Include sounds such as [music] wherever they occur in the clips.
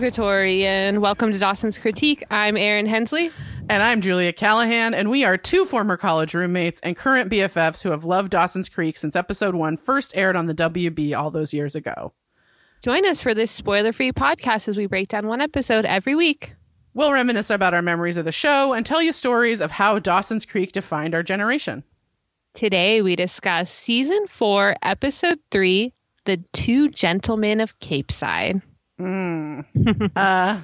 Purgatory, and welcome to Dawson's Critique. I'm Erin Hensley. And I'm Julia Callahan, and we are two former college roommates and current BFFs who have loved Dawson's Creek since episode one first aired on the WB all those years ago. Join us for this spoiler free podcast as we break down one episode every week. We'll reminisce about our memories of the show and tell you stories of how Dawson's Creek defined our generation. Today, we discuss season four, episode three The Two Gentlemen of Capeside. Mm. [laughs] uh,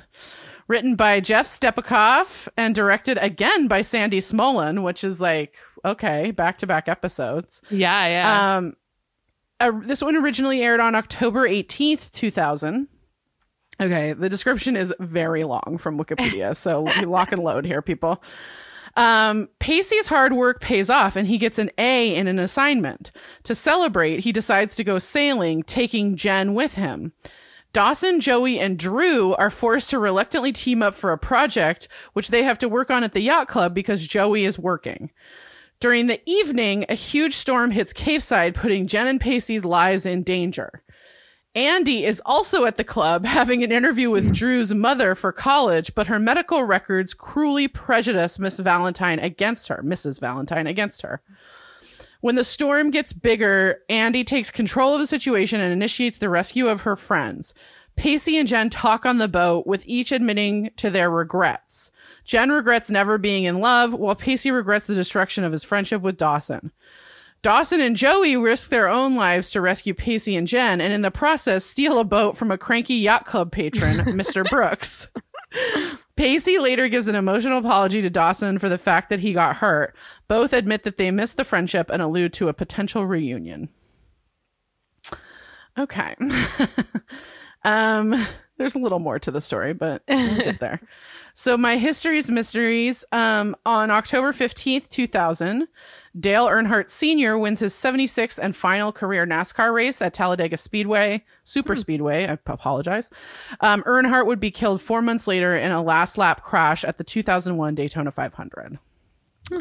written by Jeff Stepakoff and directed again by Sandy Smolan, which is like, okay, back to back episodes. Yeah, yeah. Um, uh, this one originally aired on October 18th, 2000. Okay, the description is very long from Wikipedia, so [laughs] lock and load here, people. Um, Pacey's hard work pays off and he gets an A in an assignment. To celebrate, he decides to go sailing, taking Jen with him. Dawson, Joey, and Drew are forced to reluctantly team up for a project, which they have to work on at the yacht club because Joey is working. During the evening, a huge storm hits Capeside, putting Jen and Pacey's lives in danger. Andy is also at the club having an interview with Drew's mother for college, but her medical records cruelly prejudice Miss Valentine against her, Mrs. Valentine against her. When the storm gets bigger, Andy takes control of the situation and initiates the rescue of her friends. Pacey and Jen talk on the boat, with each admitting to their regrets. Jen regrets never being in love, while Pacey regrets the destruction of his friendship with Dawson. Dawson and Joey risk their own lives to rescue Pacey and Jen, and in the process, steal a boat from a cranky yacht club patron, [laughs] Mr. Brooks. Pacey later gives an emotional apology to Dawson for the fact that he got hurt. Both admit that they missed the friendship and allude to a potential reunion. Okay. [laughs] um, there's a little more to the story, but we'll get there. [laughs] So my history's mysteries. Um, on October 15th, 2000, Dale Earnhardt Sr. wins his 76th and final career NASCAR race at Talladega Speedway, Super hmm. Speedway. I apologize. Um, Earnhardt would be killed four months later in a last lap crash at the 2001 Daytona 500. Hmm.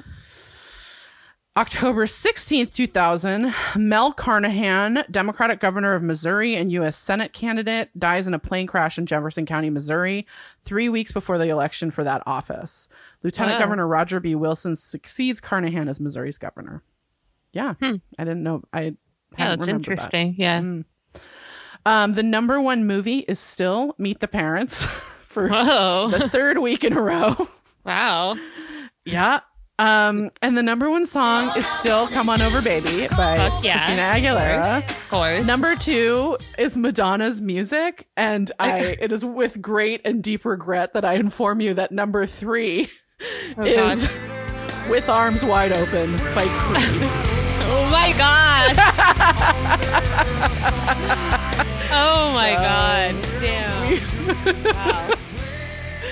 October 16th, 2000, Mel Carnahan, Democratic governor of Missouri and U.S. Senate candidate, dies in a plane crash in Jefferson County, Missouri, three weeks before the election for that office. Lieutenant wow. Governor Roger B. Wilson succeeds Carnahan as Missouri's governor. Yeah, hmm. I didn't know. I yeah, that's interesting. That. Yeah. Mm. Um, the number one movie is still Meet the Parents [laughs] for Whoa. the third week in a row. Wow. Yeah. Um, and the number one song is still "Come On Over, Baby" by yeah. Christina Aguilera. Of course. Number two is Madonna's "Music," and I it is with great and deep regret that I inform you that number three oh, is God. "With Arms Wide Open" by Creed. [laughs] oh my God! [laughs] oh my God! Damn! wow.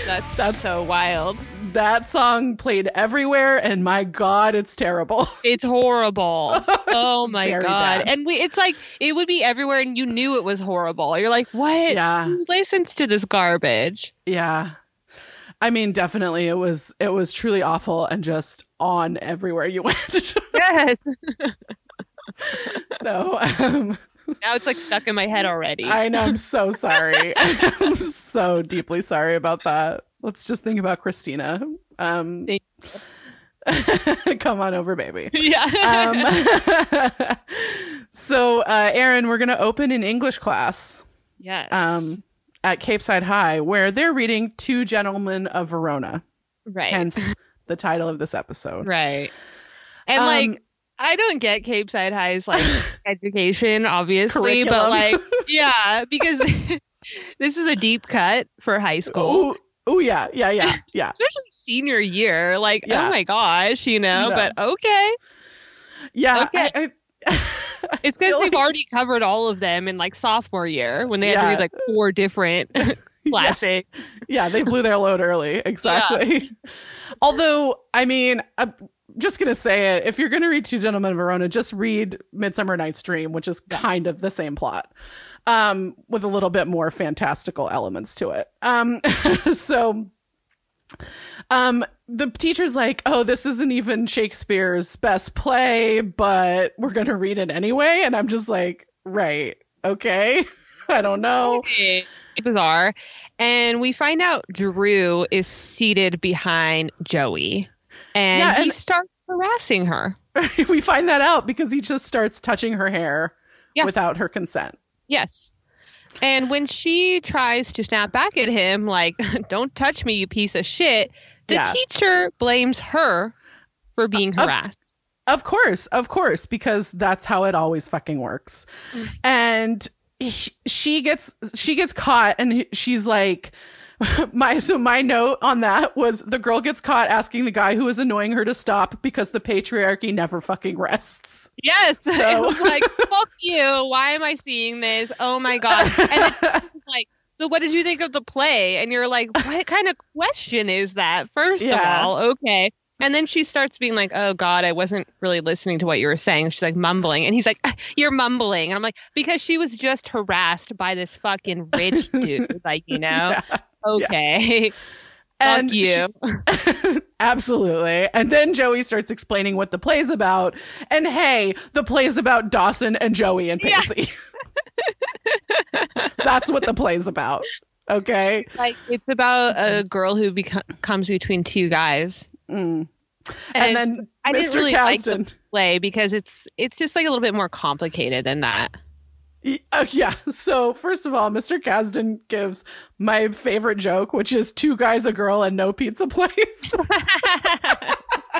That's, That's so wild. That song played everywhere and my god it's terrible. [laughs] It's horrible. [laughs] Oh my god. bad. and we it's like it would be everywhere and you knew it was horrible. You're like what? Yeah. Who listens to this garbage? Yeah. I mean definitely it was it was truly awful and just on everywhere you [laughs] went. Yes. So um now it's like stuck in my head already. I know. I'm so [laughs] sorry. [laughs] I'm so deeply sorry about that. Let's just think about Christina. Um, [laughs] come on over, baby. Yeah. um, so, uh, Erin, we're going to open an English class. Yes. Um, at Capeside High, where they're reading Two Gentlemen of Verona. Right. Hence the title of this episode. Right. And um, like, I don't get Capeside High's like [laughs] education, obviously, but like, [laughs] yeah, because [laughs] this is a deep cut for high school. Oh yeah, yeah, yeah, yeah. Especially senior year, like oh yeah. oh my gosh, you know. No. But okay, yeah, okay. I, I, it's because they've like... already covered all of them in like sophomore year when they had yeah. to read like four different classic. Yeah. yeah. they blew their load early. Exactly. Although, I mean, I'm just gonna say it. If you're gonna read Two Gentlemen of Verona, just read Midsummer Night's Dream, which is kind of the same plot um, with a little bit more fantastical elements to it. Um, [laughs] so, um, the teacher's like, "Oh, this isn't even Shakespeare's best play, but we're gonna read it anyway." And I'm just like, "Right, okay, [laughs] I don't know." bizarre. And we find out Drew is seated behind Joey. And, yeah, and he starts harassing her. [laughs] we find that out because he just starts touching her hair yeah. without her consent. Yes. And when she tries to snap back at him, like, [laughs] don't touch me, you piece of shit, the yeah. teacher blames her for being uh, harassed. Of, of, course, of course, because that's how it always fucking works. Mm. And he, she gets she gets caught and she's like [laughs] my so my note on that was the girl gets caught asking the guy who is annoying her to stop because the patriarchy never fucking rests. Yes. [laughs] So like fuck you. Why am I seeing this? Oh my god. And it's [laughs] like so what did you think of the play? And you're like, what kind of question is that? First yeah. of all, okay. And then she starts being like, "Oh God, I wasn't really listening to what you were saying." She's like mumbling, and he's like, ah, "You're mumbling." And I'm like, "Because she was just harassed by this fucking rich dude, like you know." Yeah. Okay. [laughs] Yeah. And Fuck you. [laughs] Absolutely. And then Joey starts explaining what the play's about. And hey, the play's about Dawson and Joey and Pacey. Yeah. [laughs] That's what the play's about. Okay. Like it's about a girl who becomes comes between two guys. Mm. And, and then I Mr. didn't really like the play because it's it's just like a little bit more complicated than that. Uh, yeah. [laughs] So first of all, Mr. Kasdan gives my favorite joke, which is two guys, a girl, and no pizza [laughs] place. [laughs]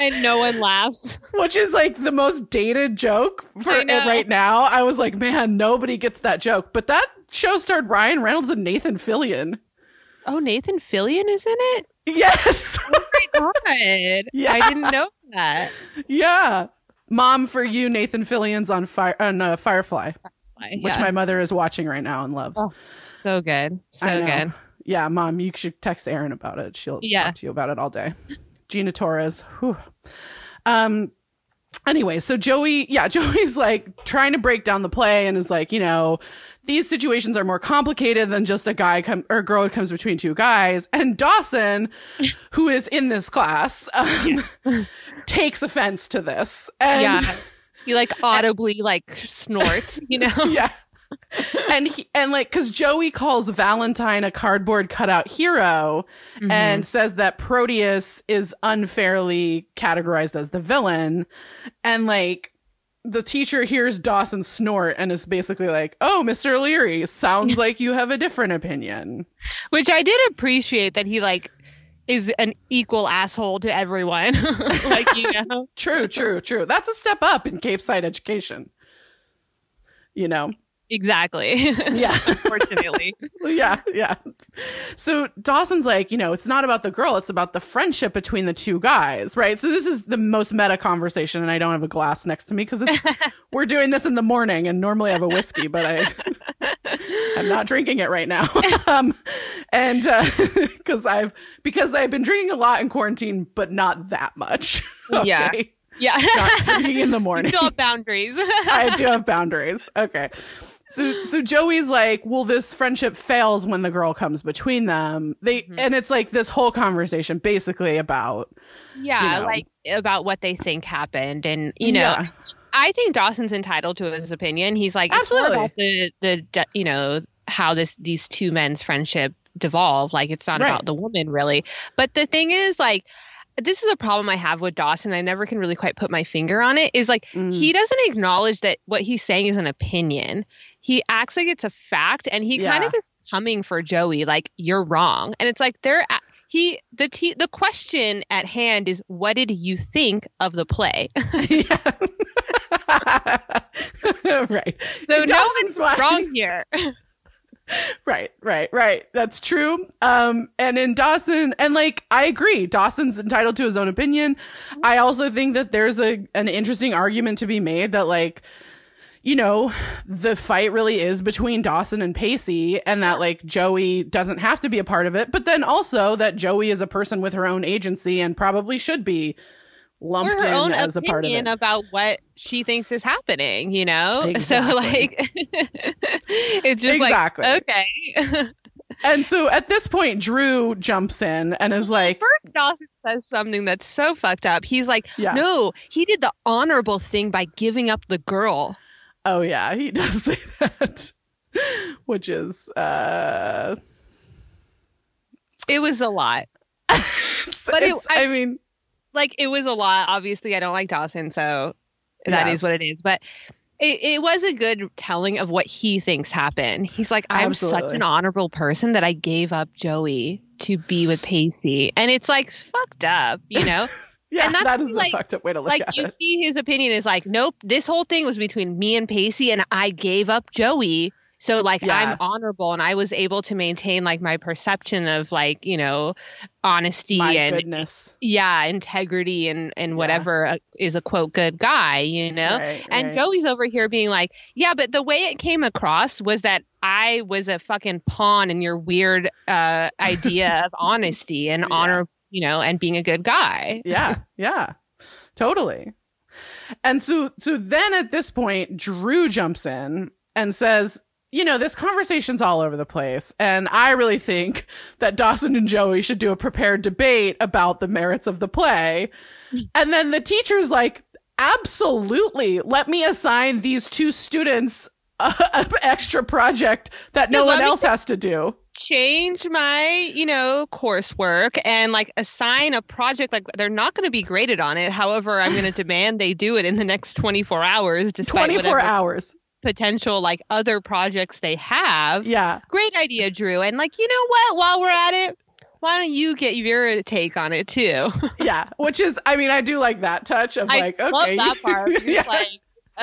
and no one laughs. Which is like the most dated joke for right now. I was like, man, nobody gets that joke. But that show starred Ryan Reynolds and Nathan Fillion. Oh, Nathan Fillion is in it? Yes. oh my god. Yeah. I didn't know that. Yeah. Mom for you, Nathan Fillion's on Fire on uh, Firefly, Firefly which my mother is watching right now and loves. Oh, so good, so good. Yeah, Mom, you should text Erin about it. She'll yeah. talk to you about it all day. Gina Torres. Whew. Um. Anyway, so Joey, yeah, [laughs] Joey's like trying to break down the play and is like, you know, these situations are more complicated than just a guy come or a girl comes between two guys. And Dawson, [laughs] who is in this class, um, yeah. [laughs] takes offense to this. And yeah. he like [laughs] audibly and, like snorts, you know? Yeah. and he, and like because Joey calls Valentine a cardboard cutout hero mm-hmm. and says that Proteus is unfairly categorized as the villain, and like the teacher hears Dawson snort and is basically like, "Oh, Mr. Leary, sounds [laughs] like you have a different opinion." Which I did appreciate that he like is an equal asshole to everyone. [laughs] like, you [laughs] know. true, true, true. That's a step up in Cape Side education. You know. Exactly. Yeah. [laughs] Unfortunately. [laughs] yeah, yeah. So Dawson's like, you know, it's not about the girl, it's about the friendship between the two guys, right? So this is the most meta conversation, and I don't have a glass next to me because [laughs] we're doing this in the morning, and normally I have a whiskey, but I I'm not drinking it right now. um, and because uh, I've because I've been drinking a lot in quarantine, but not that much. okay? Yeah. Yeah. not drinking in the morning. You still have boundaries. I do have boundaries. Okay. So so Joey's like, well, this friendship fails when the girl comes between them. They mm-hmm. and it's like this whole conversation basically about Yeah, you know, like about what they think happened. And you know yeah. I think Dawson's entitled to his opinion. He's like absolutely the the you know how this these two men's friendship devolve. Like it's not right. about the woman really. But the thing is like this is a problem I have with Dawson. I never can really quite put my finger on it. Is like mm. he doesn't acknowledge that what he's saying is an opinion. He acts like it's a fact, and he yeah. kind of is coming for Joey, like you're wrong. And it's like they're he the t- the question at hand is what did you think of the play? [laughs] [laughs] right. So no one's wrong here. [laughs] right, right, right. That's true. Um, and in Dawson, and like I agree, Dawson's entitled to his own opinion. I also think that there's a an interesting argument to be made that like, you know, the fight really is between Dawson and Pacey, and that like Joey doesn't have to be a part of it, but then also that Joey is a person with her own agency and probably should be lumped her own as a part of it. about what she thinks is happening, you know? [laughs] Exactly. So like [laughs] it's just exactly. like okay. [laughs] and so at this point Drew jumps in and is like First Dawson says something that's so fucked up. He's like, yeah. "No, he did the honorable thing by giving up the girl." Oh yeah, he does say that. which is uh it was a lot. but it, I, I, mean like it was a lot. Obviously I don't like Dawson, so that yeah. is what it is. But it, it, was a good telling of what he thinks happened. He's like, I'm Absolutely. such an honorable person that I gave up Joey to be with Pacey. And it's like fucked up, you know? [laughs] yeah, and that's that is like, a fucked up way to look like, at you it. see his opinion is like, nope, this whole thing was between me and Pacey, and I gave up Joey so like yeah. I'm honorable and I was able to maintain like my perception of like, you know, honesty my and goodness. yeah, integrity and and whatever yeah. is a quote good guy, you know? Right, and right. Joey's over here being like, "Yeah, but the way it came across was that I was a fucking pawn in your weird uh idea [laughs] of honesty and yeah. honor, you know, and being a good guy." Yeah. [laughs] Yeah. Totally. And so so then at this point Drew jumps in and says, you know, this conversation's all over the place. And I really think that Dawson and Joey should do a prepared debate about the merits of the play. [laughs] And then the teacher's like, absolutely, let me assign these two students an extra project that no one else has to do. Change my, you know, coursework and like assign a project. Like they're not going to be graded on it. However, I'm going [sighs] to demand they do it in the next 24 hours. Despite 24 hours potential like other projects they have. Yeah. Great idea, Drew. And like, you know what? While we're at it, why don't you get your take on it too? [laughs] yeah. Which is, I mean, I do like that touch of I like, okay. That part. [laughs] yeah. Like,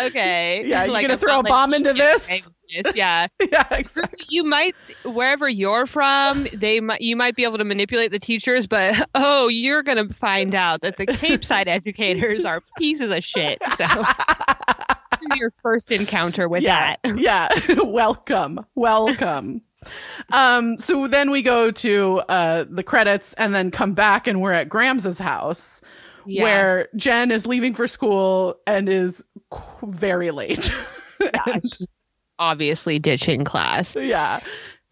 okay. [laughs] Yeah. You're like, going to throw a bomb into this? Yeah. yeah, exactly. You might wherever you're from, they might you might be able to manipulate the teachers, but oh, you're gonna find out that the Cape Side educators are pieces of shit. So is your first encounter with yeah, that. [laughs] Yeah. [laughs] welcome. Welcome. um, so then we go to uh, the credits and then come back and we're at Grams's house yeah. where Jen is leaving for school and is very late. [laughs] yeah, and, obviously ditching class. Yeah.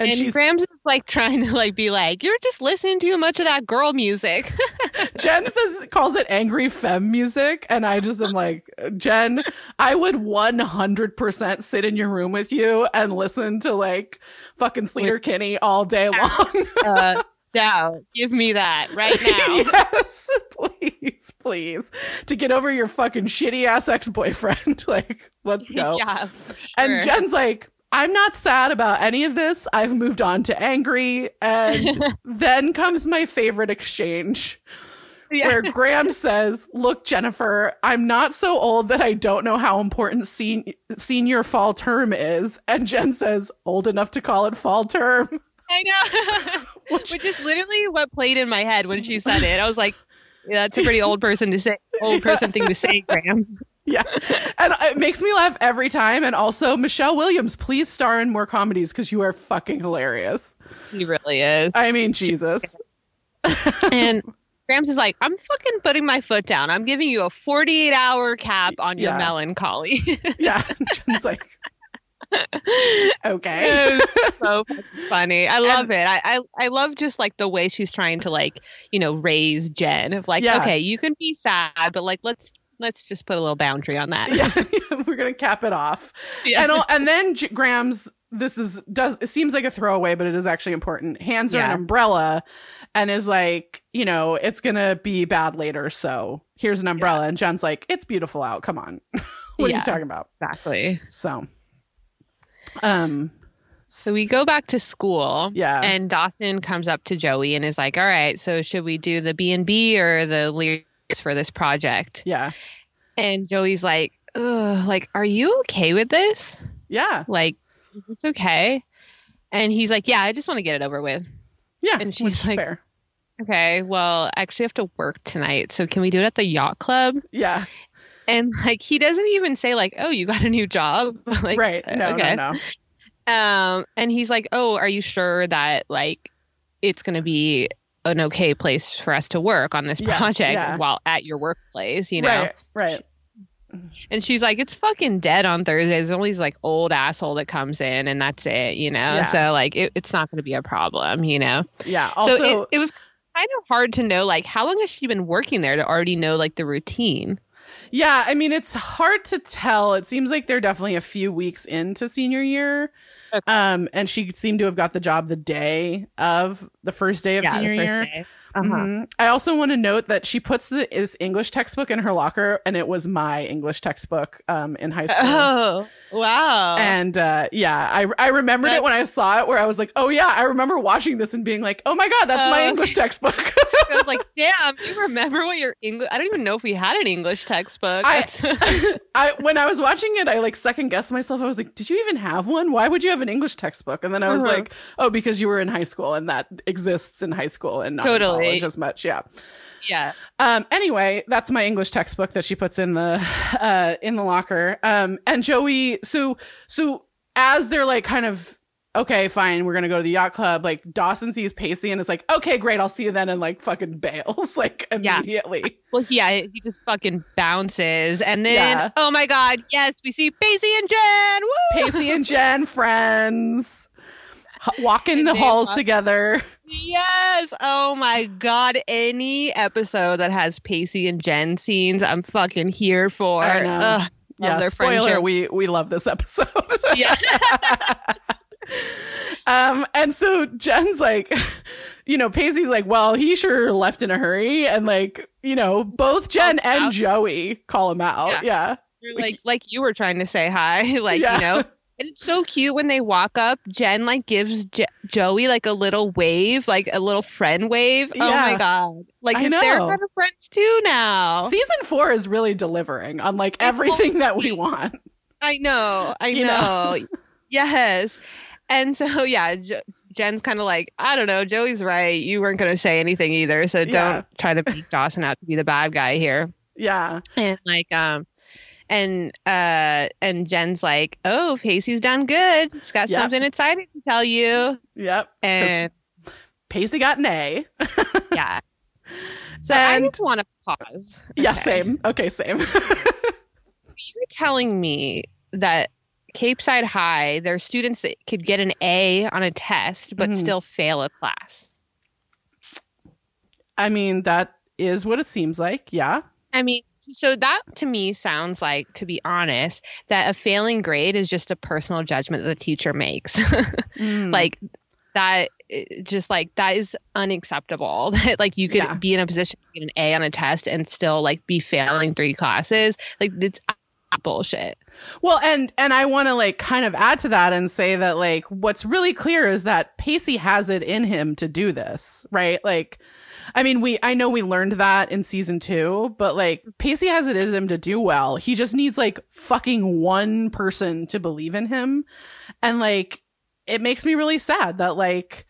And, and Grams is like trying to like be like, you're just listening too much of that girl music. [laughs] Jen says calls it angry femme music, and I just am like, Jen, I would 100% sit in your room with you and listen to like fucking Sleater-Kinney all day long. [laughs] uh, doubt. Give me that right [laughs] now. yes, please, please. To get over your fucking shitty ass ex boyfriend. like, let's go. Yeah. Sure. And Jen's like, I'm not sad about any of this. I've moved on to angry. And [laughs] then comes my favorite exchange. Yeah. Where Grams says, Look, Jennifer, I'm not so old that I don't know how important sen- senior fall term is. And Jen says, Old enough to call it fall term. I know. [laughs] Which, Which is literally what played in my head when she said it. I was like, yeah, that's a pretty old person to say, old person thing to say, Grams [laughs] yeah. And it makes me laugh every time. And also, Michelle Williams, please star in more comedies because you are fucking hilarious. She really is. I mean, Jesus. and Grams is like, I'm fucking putting my foot down. I'm giving you a 48 hour cap on your yeah. melancholy. [laughs] yeah. Jen's like, okay. so funny. I love and, it. I, I I love just like the way she's trying to like, you know, raise Jen of like, yeah. okay, you can be sad, but like let's let's just put a little boundary on that. yeah, [laughs] we're gonna cap it off. Yeah. And and then J- Grams, this is does it seems like a throwaway, but it is actually important. Hands her yeah. an umbrella, and is like, you know, it's gonna be bad later. So here's an umbrella, yeah. and Jen's like, it's beautiful out. Come on, [laughs] what yeah, are you talking about? Exactly. So, um. So we go back to school. Yeah. And Dawson comes up to Joey and is like, "All right, so should we do the B and B or the for this project. Yeah. And Joey's like, Ugh, like, are you okay with this? Yeah. Like, it's okay. And he's like, yeah, I just want to get it over with. Yeah. And she's like, fair. okay, well, I actually have to work tonight. So can we do it at the yacht club? Yeah. And like, he doesn't even say like, oh, you got a new job. [laughs] like, right. No, okay. no, no. Um, and he's like, oh, are you sure that like it's going to be an okay place for us to work on this project yeah. while at your workplace, you know? Right, right. And she's like, it's fucking dead on Thursdays. There's only this like old asshole that comes in and that's it, you know? Yeah. So like it, it's not going to be a problem, you know? Yeah. Also, so it, it was kind of hard to know like how long has she been working there to already know like the routine? Yeah. I mean, it's hard to tell. It seems like they're definitely a few weeks into senior year Okay. Um, and she seemed to have got the job the day of the first day of yeah, senior year. Day. Uh-huh. Mm-hmm. I also want to note that she puts the is English textbook in her locker, and it was my English textbook um, in high school. Oh, wow! And uh, yeah, I I remembered it when I saw it, where I was like, oh yeah, I remember watching this and being like, oh my god, that's my oh. English textbook. [laughs] I was like, damn, you remember what your English? I don't even know if we had an English textbook. I, [laughs] [laughs] I when I was watching it, I like second guessed myself. I was like, did you even have one? Why would you have an English textbook? And then I was uh-huh. like, oh, because you were in high school, and that exists in high school and not totally college as much. Yeah. Yeah. Um, anyway, that's my English textbook that she puts in the [laughs] uh in the locker. Um and Joey so so as they're like kind of okay, fine, we're gonna go to the yacht club. Like Dawson sees Pacey and is like, okay, great, I'll see you then, and like fucking bails [laughs] like immediately. Yeah. Well, yeah, he just fucking bounces, and then yeah. oh my god, yes, we see Pacey and Jen. Woo! Pacey and Jen, friends, [laughs] walking the halls walk- together. Yes. Oh my god. Any episode that has Pacey and Jen scenes, I'm fucking here for. I know. Ugh, yeah. Spoiler. Friendship. We we love this episode. [laughs] yeah. [laughs] um. And so Jen's like, you know, Pacey's like, well, he sure left in a hurry, and like, you know, both Jen and Joey call him out. Yeah. yeah. Like, like you were trying to say hi, [laughs] like yeah. you know, and it's so cute when they walk up. Jen like gives Je- Joey like a little wave, like a little friend wave. Yeah. Oh my god! Like they're kind of friends too now. Season four is really delivering on like it's everything that we want. I know. I know. know. yes. And so [laughs] yeah, J- Jen's kind of like, I don't know. Joey's right. You weren't going to say anything either, so don't yeah. try to beat [laughs] Dawson out to be the bad guy here. Yeah. And like, um, and uh and Jen's like, "Oh, Pacey's done good. He's got yep. something exciting to tell you." Yep. And Pacey got an A. [laughs] yeah. So and, I just want to pause. Okay. Yeah, same. Okay, same. [laughs] You're telling me that Cape Side High, there are students that could get an A on a test but mm-hmm. still fail a class. I mean, that is what it seems like. Yeah. I mean, so that to me sounds like, to be honest, that a failing grade is just a personal judgment that the teacher makes. [laughs] mm. Like that, just like that is unacceptable. [laughs] That like you could yeah. be in a position to get an A on a test and still like be failing three classes. Like it's bullshit. Well, and and I want to like kind of add to that and say that like what's really clear is that Pacey has it in him to do this, right? Like I mean, we I know we learned that in season 2, but like Pacey has it in him to do well. He just needs like fucking one person to believe in him. And like it makes me really sad that like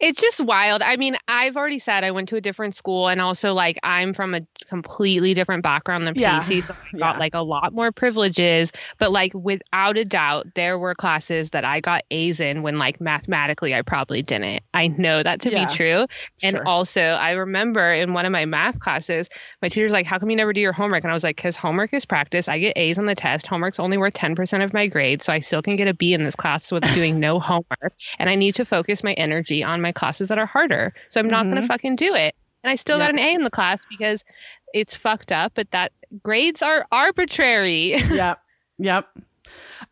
it's just wild. I mean, I've already said I went to a different school and also like I'm from a completely different background than yeah. Pacey, so I [laughs] got yeah. like a lot more privileges. But like without a doubt, there were classes that I got A's in when like mathematically I probably didn't. I know that to yeah. be true. And sure. also I remember in one of my math classes, my teacher's like, How come you never do your homework? And I was like, Because homework is practice. I get A's on the test. Homework's only worth 10% of my grade. So I still can get a B in this class with doing no [laughs] homework. And I need to focus my energy on my classes that are harder. So I'm not mm-hmm. going to fucking do it. And I still yep. got an A in the class because it's fucked up, but that grades are arbitrary. [laughs] yep. Yep.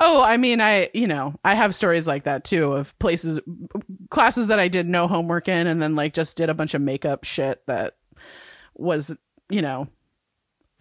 Oh, I mean, I, you know, I have stories like that too of places, classes that I did no homework in and then like just did a bunch of makeup shit that was, you know,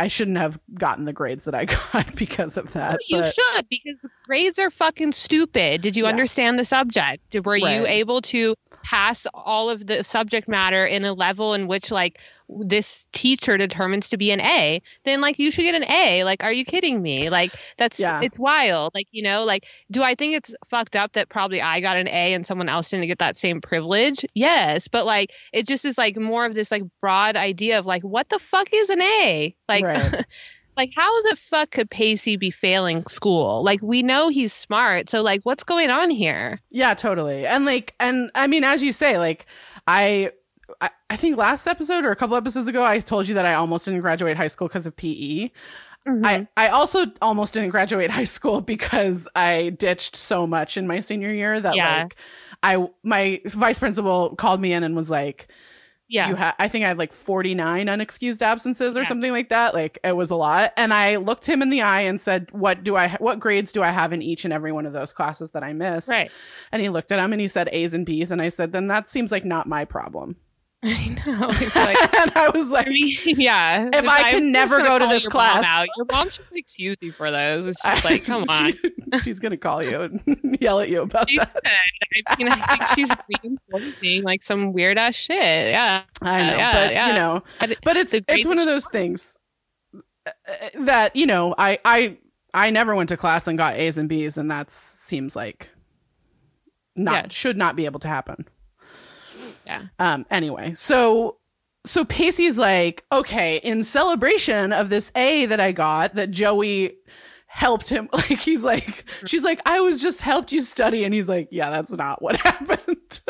I shouldn't have gotten the grades that I [laughs] got because of that. Well, you but... should because grades are fucking stupid. Did you yeah. understand the subject? Were right. you able to pass all of the subject matter in a level in which like this teacher determines to be an A, then like you should get an A. Like, are you kidding me? Like that's yeah. it's wild. Like, you know, like do I think it's fucked up that probably I got an A and someone else didn't get that same privilege? Yes. But like it just is like more of this like broad idea of like what the fuck is an A? Like right. [laughs] like how the fuck could Pacey be failing school? Like we know he's smart, so like what's going on here? Yeah, totally. And like and I mean as you say, like I I, I think last episode or a couple episodes ago I told you that I almost didn't graduate high school because of PE. Mm-hmm. I, I also almost didn't graduate high school [laughs] because I ditched so much in my senior year that yeah. like I my vice principal called me in and was like yeah. you had I think I had like 49 unexcused absences or yeah. something like that. Like it was a lot. And I looked him in the eye and said, "What do I what grades do I have in each and every one of those classes that I missed?" Right. And he looked at him and he said A's and B's and I said, "Then that seems like not my problem." [laughs] I know. [laughs] Like, and I was like, I mean, [laughs] yeah. If I can never go to this class, mom your mom should excuse you for those. It's just like, come on. she's gonna call you and yell at you about she that. Should. I mean, I think she's reinforcing like some weird ass shit. Yeah, I know, uh, yeah, but yeah. you know, but, but it's it's one of those things uh, that you know, I I I never went to class and got A's and B's, and that seems like not yes. should not be able to happen. Yeah. Um, anyway, so so Pacey's like, okay, in celebration of this A that I got, that Joey helped him. [laughs] Like he's like, she's like, I was just helped you study, and he's like, yeah, that's not what [laughs] happened.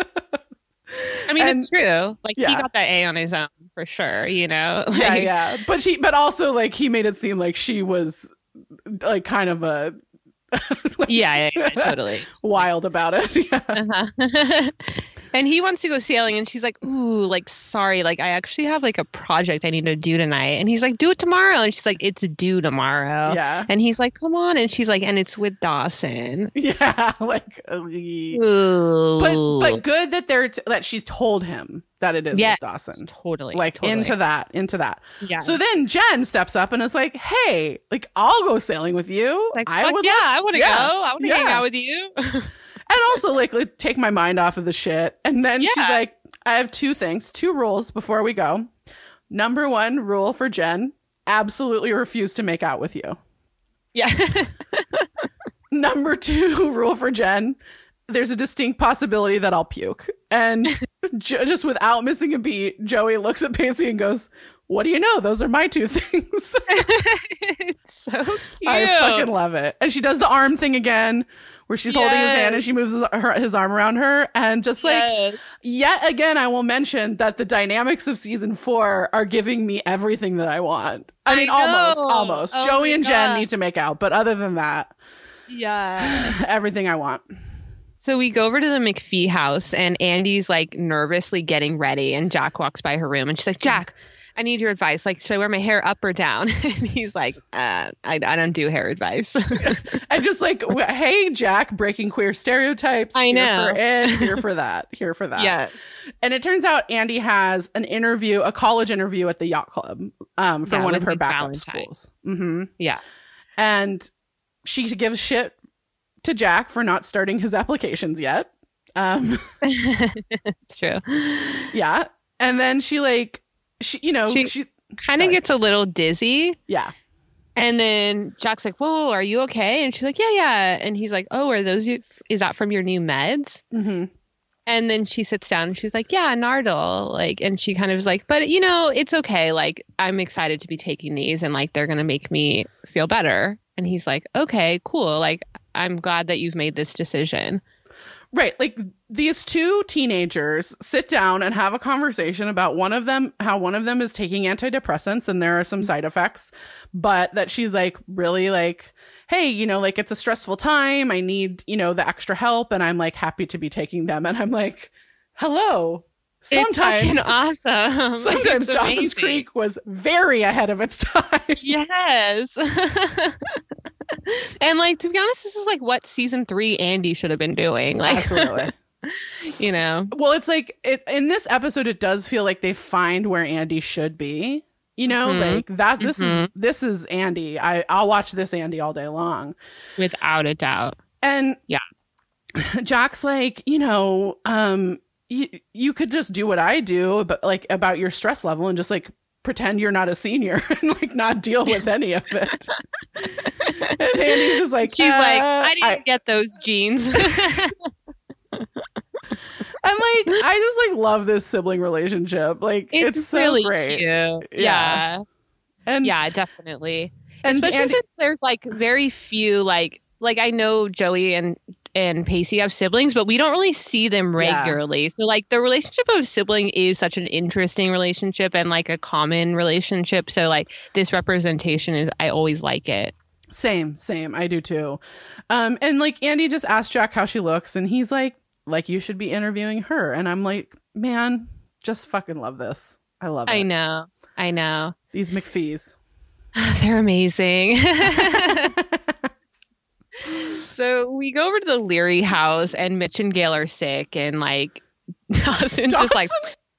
I mean, and, it's true. Like yeah. he got that A on his own for sure. You know. [laughs] Like, yeah, yeah. But she, but also like he made it seem like she was like kind of a like, yeah, yeah, yeah, totally wild about it. Yeah. Uh-huh. And he wants to go sailing, and she's like, "Ooh, like sorry, like I actually have like a project I need to do tonight." And he's like, "Do it tomorrow." And she's like, "It's due tomorrow." Yeah. And he's like, "Come on!" And she's like, "And it's with Dawson." Yeah, [laughs] like, Ooh. but but good that they're t- that she's told him that it is yes, with Dawson. Totally, like totally. into that, into that. Yeah. So then Jen steps up and is like, "Hey, like I'll go sailing with you. Like, I would, yeah, I want to yeah, go. I want to yeah. hang out with you." [laughs] and also like, like take my mind off of the shit. And then yeah. she's like, I have two things, two rules before we go. Number one rule for Jen: absolutely refuse to make out with you. Yeah. [laughs] Number two [laughs] rule for Jen: there's a distinct possibility that I'll puke. And [laughs] jo- just without missing a beat, Joey looks at Pacey and goes, what do you know? Those are my two things. it's so cute. I fucking love it. And she does the arm thing again, where she's yes. holding his hand and she moves his, her, his arm around her. And just like, yes. yet again, I will mention that the dynamics of season four are giving me everything that I want. I, I mean, know. almost, almost. Oh Joey and God. Jen need to make out, but other than that, yeah, [sighs] everything I want. So we go over to the McPhee house and Andy's like nervously getting ready and Jack walks by her room and she's like, Jack, I need your advice. Like, should I wear my hair up or down? [laughs] and he's like, uh, I, I don't do hair advice. [laughs] [laughs] and just like, hey, Jack, breaking queer stereotypes. I know. Here for it, here for that, here for that. Yeah. And it turns out Andy has an interview, a college interview at the yacht club um, for yeah, one of her backup schools. Mm-hmm. Yeah. And she gives shit to Jack for not starting his applications yet. Um, it's true. Yeah. And then she like she, you know, she, she kind of gets a little dizzy. Yeah. And then Jack's like, "Whoa, are you okay?" And she's like, "Yeah, yeah." And he's like, "Oh, are those you? Is that from your new meds?" Mm-hmm. And then she sits down and she's like, "Yeah, Nardil." Like, and she kind of is like, "But you know, it's okay. Like, I'm excited to be taking these, and like, they're gonna make me feel better." And he's like, "Okay, cool. Like, I'm glad that you've made this decision." Right. Like these two teenagers sit down and have a conversation about one of them, how one of them is taking antidepressants and there are some side effects, but that she's like really like, Hey, you know, like it's a stressful time. I need, you know, the extra help. And I'm like happy to be taking them. And I'm like, hello. Sometimes awesome. [laughs] Sometimes Dawson's Creek was very ahead of its [laughs] time. Yes. [laughs] [laughs] and like to be honest, this is like what season three Andy should have been doing. Like Absolutely. [laughs] you know. Well, it's like it in this episode it does feel like they find where Andy should be. You know, mm-hmm. like that this mm-hmm. is this is Andy. I I'll watch this Andy all day long. Without a doubt. And yeah. [laughs] Jack's like, you know, um you, you could just do what I do, but like about your stress level and just like pretend you're not a senior [laughs] and like not deal with any of it. [laughs] and Andy's just like, she's uh, like, I didn't I- get those jeans. [laughs] and like, I just like love this sibling relationship. Like, it's, it's so really great. cute. Yeah. yeah. And yeah, definitely. And Especially since there's like very few like like I know Joey and and Pacey have siblings, but we don't really see them regularly. Yeah. So like the relationship of sibling is such an interesting relationship and like a common relationship. So like this representation is I always like it. Same, same. I do too. Um and like Andy just asked Jack how she looks and he's like like you should be interviewing her and I'm like, man, just fucking love this. I love it. I know. I know. These McPhees. [sighs] They're amazing. [laughs] [laughs] so we go over to the Leary house, and Mitch and Gail are sick, and like Dawson, [laughs] Dawson? just like,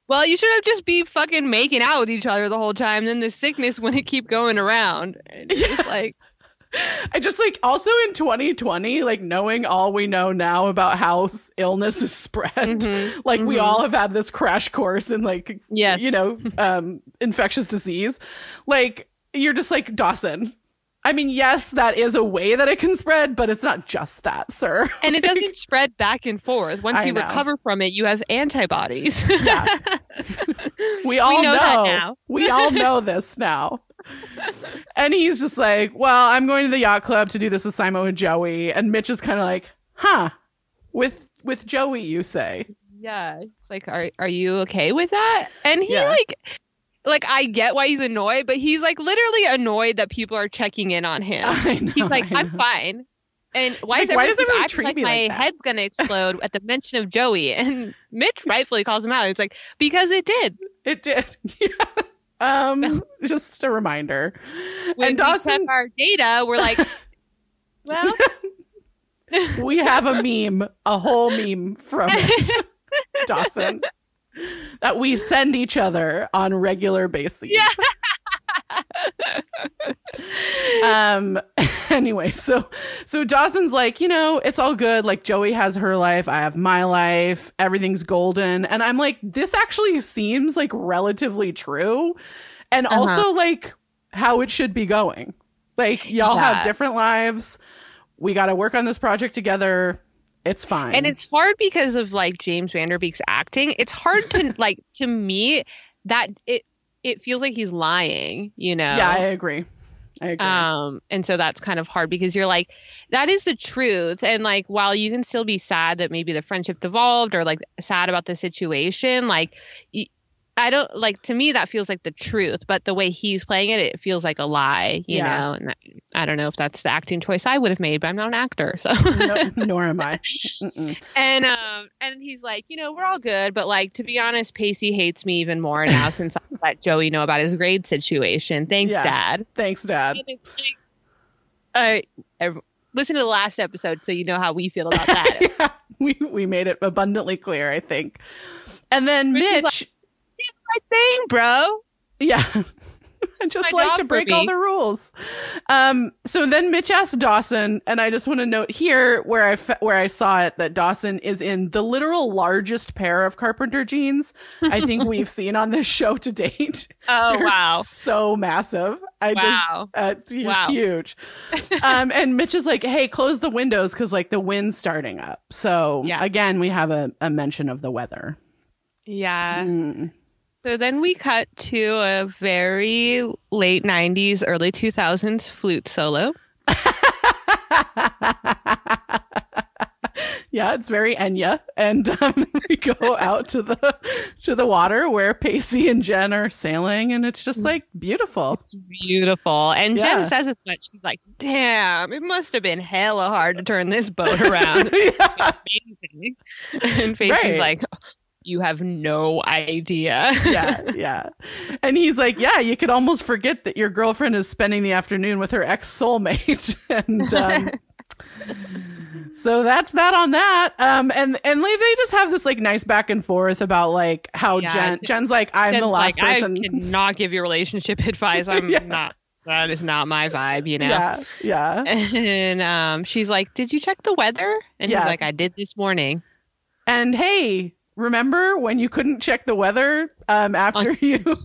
well, you should have just be fucking making out with each other the whole time. Then the sickness wouldn't [laughs] keep going around. And it's just like, I just like also in 2020, like knowing all we know now about how illness is spread, Mhm, [laughs] like we mhm. all have had this crash course in like, yes, you know, um, infectious disease. Like you're just like Dawson. I mean, yes, that is a way that it can spread, but it's not just that, sir. [laughs] and it doesn't spread back and forth. Once I you know. recover from it, you have antibodies. [laughs] Yeah. [laughs] We all know know. that now. we all know this now. And he's just like, well, I'm going to the yacht club to do this with Joey. And Mitch is kind of like, huh, with with Joey, you say? Yeah, it's like, are are you okay with that? And he Yeah. like, like I get why he's annoyed, but he's like literally annoyed that people are checking in on him. [laughs] Know, He's like, I'm fine. And why like, is why does everyone acting treat like me my like that? head's gonna explode at the mention of Joey? [laughs] And Mitch rightfully calls him out. It's like, because it did. It did. [laughs] yeah. Um, just a reminder. When and we Dawson, check our data, we're like, well, we have a meme, a whole meme from it, Dawson, that we send each other on regular basis. Yeah. [laughs] um [laughs] anyway so so dawson's like you know it's all good. Like joey has her life. I have my life. Everything's golden. And i'm like this actually seems like relatively true. And Uh-huh. also like how it should be going. Like y'all have different lives. We got to work on this project together it's fine and it's hard because of like James Van Der Beek's acting. It's hard to [laughs] like to me that it it feels like he's lying, you know. yeah i agree i agree um and so that's kind of hard because you're like that is the truth and like while you can still be sad that maybe the friendship devolved or like sad about the situation like y- I don't like to me that feels like the truth, but the way he's playing it, it feels like a lie, you Yeah. know. And I, I don't know if that's the acting choice I would have made, but I'm not an actor, so. no, [laughs] nor am i Mm-mm. and um, and he's like, you know, we're all good, but like to be honest, Pacey hates me even more now [laughs] since I let Joey know about his grade situation. Thanks, Yeah. Dad. thanks dad uh, listen to the last episode so you know how we feel about that. [laughs] yeah, we we made it abundantly clear, I think. And then Which Mitch, my thing, bro. yeah, [laughs] I just my like to break all the rules. Um, so then Mitch asked Dawson, and I just want to note here where I fe- where I saw it that Dawson is in the literal largest pair of carpenter jeans I think [laughs] we've seen on this show to date. Oh They're wow. so massive. I Wow. just uh, it's Wow. huge. [laughs] um, and Mitch is like, "Hey, close the windows because like the wind's starting up." So Yeah. again, we have a, a mention of the weather. Yeah. Mm. So then we cut to a very late 90s, early 2000s flute solo. [laughs] yeah, it's very Enya, and um, [laughs] we go out to the to the water where Pacey and Jen are sailing, and it's just like beautiful. It's beautiful. And Yeah. Jen says as much. She's like, damn, it must have been hella hard to turn this boat around. [laughs] yeah, Amazing. And Pacey's Right. like, you have no idea. yeah, yeah. And he's like, "Yeah, you could almost forget that your girlfriend is spending the afternoon with her ex soulmate." [laughs] and um, so that's that on that. Um, and and they just have this like nice back and forth about like how Yeah, Jen Jen- Jen's like, "I'm the last like, person." I cannot give you relationship [laughs] advice. I'm [laughs] Yeah. not. That is not my vibe, you know. Yeah, yeah. And um, she's like, "Did you check the weather?" And Yeah. he's like, "I did this morning." And hey, remember when you couldn't check the weather um, after you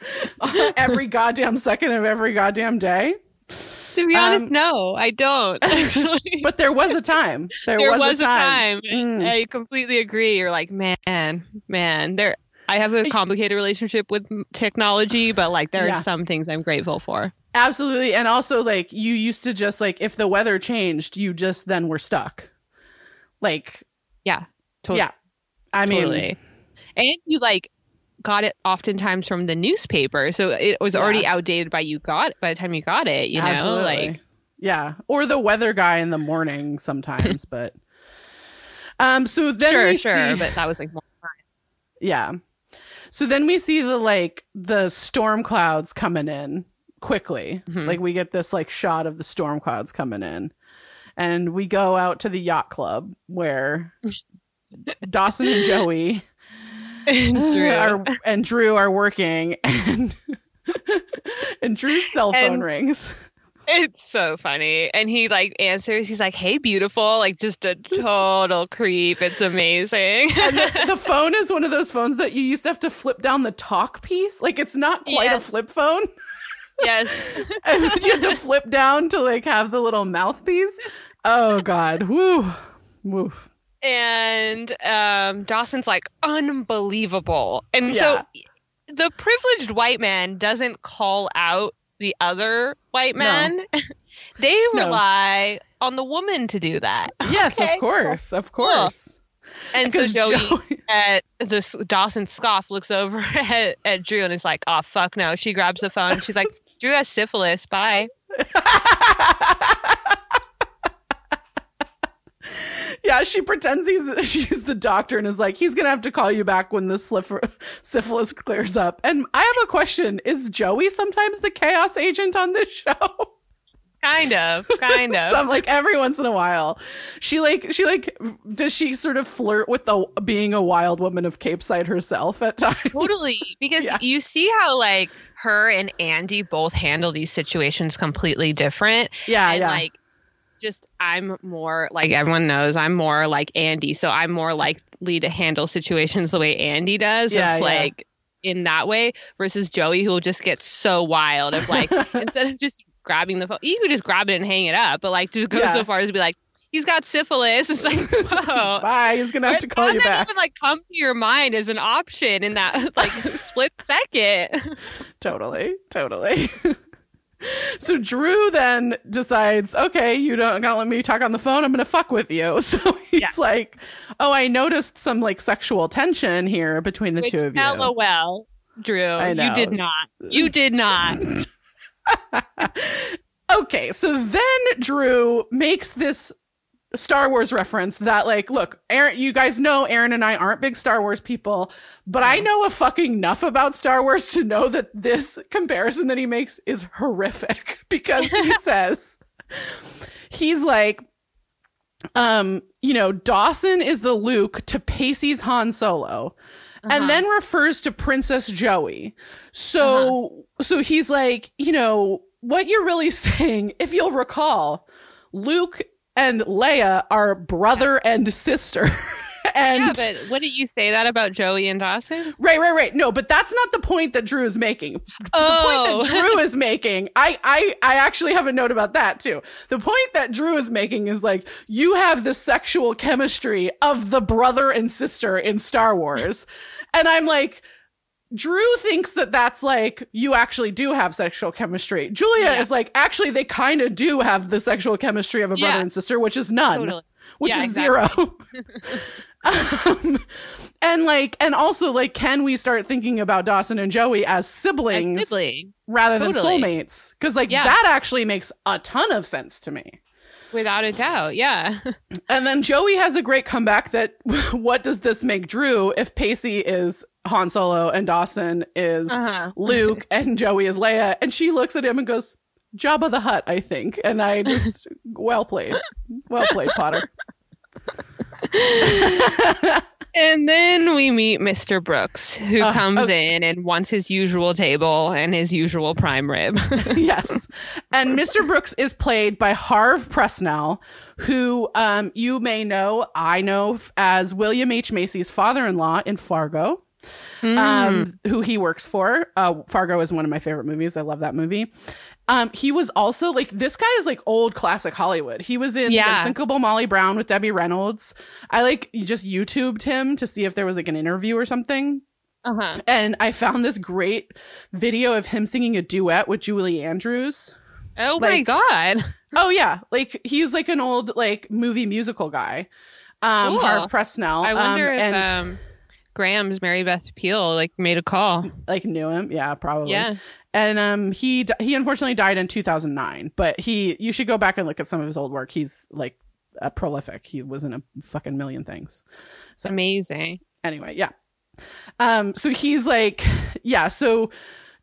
[laughs] [laughs] every goddamn second of every goddamn day? To be honest, Um, no, I don't. [laughs] Actually, But there was a time. There, there was, a time. and Mm. I completely agree. You're like, man, man. There, I have a complicated relationship with technology, but like, there Yeah. are some things I'm grateful for. Absolutely. And also, like, you used to just, like, if the weather changed, you just then were stuck. Like, Tot- yeah. I mean, totally. And you like got it oftentimes from the newspaper, so it was already outdated by you got by the time you got it. You know, absolutely. like yeah. Or the weather guy in the morning sometimes, [laughs] but. Um, so then sure, we sure, see, but that was like more yeah. So then we see the like the storm clouds coming in quickly. Mhm. Like we get this like shot of the storm clouds coming in. And we go out to the yacht club where [laughs] Dawson and Joey [laughs] Drew. are and Drew are working and [laughs] and Drew's cell phone And- rings. It's so funny. And he like answers, he's like, Hey beautiful, like just a total creep. It's amazing. And the, [laughs] the phone is one of those phones that you used to have to flip down the talk piece. Like it's not quite a flip phone. yes. and you had to flip down to like have the little mouthpiece. Oh god. Woo. Woof. And um Dawson's like, unbelievable. And so the privileged white man doesn't call out the other white No. man. [laughs] they No. rely on the woman to do that. Yes, Okay, of course. Of course. And so Joey, Joey [laughs] at this Dawson scoff looks over [laughs] at, at Drew and is like, "Oh fuck no!" She grabs the phone. She's like, "Drew has syphilis. Bye." [laughs] Yeah, she pretends he's [laughs] she's the doctor and is like, he's gonna have to call you back when the [laughs] syphilis clears up. And I have a question: Is Joey sometimes the chaos agent on this show? Kind of, kind of. Some like every once in a while, she like she like does she sort of flirt with the being a wild woman of Capeside herself at times? Totally, because Yeah. you see how like her and Andy both handle these situations completely different. Yeah, and yeah. like just I'm more like everyone knows I'm more like Andy, so I'm more likely to handle situations the way Andy does. Yeah, like in that way versus Joey who will just get so wild of like [laughs] instead of just grabbing the phone, you could just grab it and hang it up, but like just go Yeah. so far as to be like, he's got syphilis. [laughs] It's like [laughs] whoa. Bye. He's gonna have to call you back. even like come to your mind as an option in that like split second? totally, totally. [laughs] so Drew then decides, okay, you don't gonna let me talk on the phone. I'm gonna fuck with you. [laughs] So he's Yeah. like, oh, I noticed some like sexual tension here between the Which, two of you. LOL, Drew, you did not. You did not. [laughs] Okay, so then Drew makes this Star Wars reference that, like, look, Aaron, you guys know Aaron and I aren't big Star Wars people, but I know a fucking enough about Star Wars to know that this comparison that he makes is horrific [laughs] because he [laughs] says, he's like, um, you know, Dawson is the Luke to Pacey's Han Solo. Uh-huh. And then refers to Princess Joey. So, so he's like, you know, what you're really [laughs] saying, if you'll recall, Luke and Leia are brother and sister. [laughs] and yeah, but wouldn't you say that about Joey and Dawson? right, right, right. No, but that's not the point that Drew is making. Oh. The Oh, point that oh. [laughs] Drew is making, I, I, I actually have a note about that too. The point that Drew is making is like, you have the sexual chemistry of the brother and sister in Star Wars. And I'm like, Drew thinks that that's like, you actually do have sexual chemistry. Julia Yeah. is like, actually, they kind of do have the sexual chemistry of a brother Yeah. and sister, which is none totally. which Yeah, is exactly. zero. [laughs] um, and like, and also like, can we start thinking about Dawson and Joey as siblings, As siblings, rather than soulmates? Because like that actually makes a ton of sense to me. without a doubt. Yeah. And then Joey has a great comeback that [laughs] what does this make Drew if Pacey is Han Solo and Dawson is Uh-huh. Luke [laughs] and Joey is Leia? And she looks at him and goes, Jabba the Hutt, I think. And I just, [laughs] well played. Well played, Potter. [laughs] And then we meet Mr. Brooks, who Uh, comes okay. in and wants his usual table and his usual prime rib. yes. And Mr. Brooks is played by Harv Presnell, who um, you may know, I know as William H. Macy's father in law in Fargo, Mm. um, who he works for. Uh, Fargo is one of my favorite movies. I love that movie. Um, he was also like, this guy is like old classic Hollywood. He was in Yeah. Unsinkable Molly Brown with Debbie Reynolds. I like just YouTubed him to see if there was like an interview or something. uh-huh. And I found this great video of him singing a duet with Julie Andrews. Oh my god. [laughs] Oh yeah, like he's like an old like movie musical guy. Um, Cool. Harv Presnell. I wonder um, if and um, Grams' Mary Beth Peil like made a call. like knew him. Yeah, probably. Yeah. And um, he he unfortunately died in 2009. But he, you should go back and look at some of his old work. He's like uh, prolific. He was in a fucking million things. So- Amazing. Anyway, yeah. Um, so he's like, yeah, so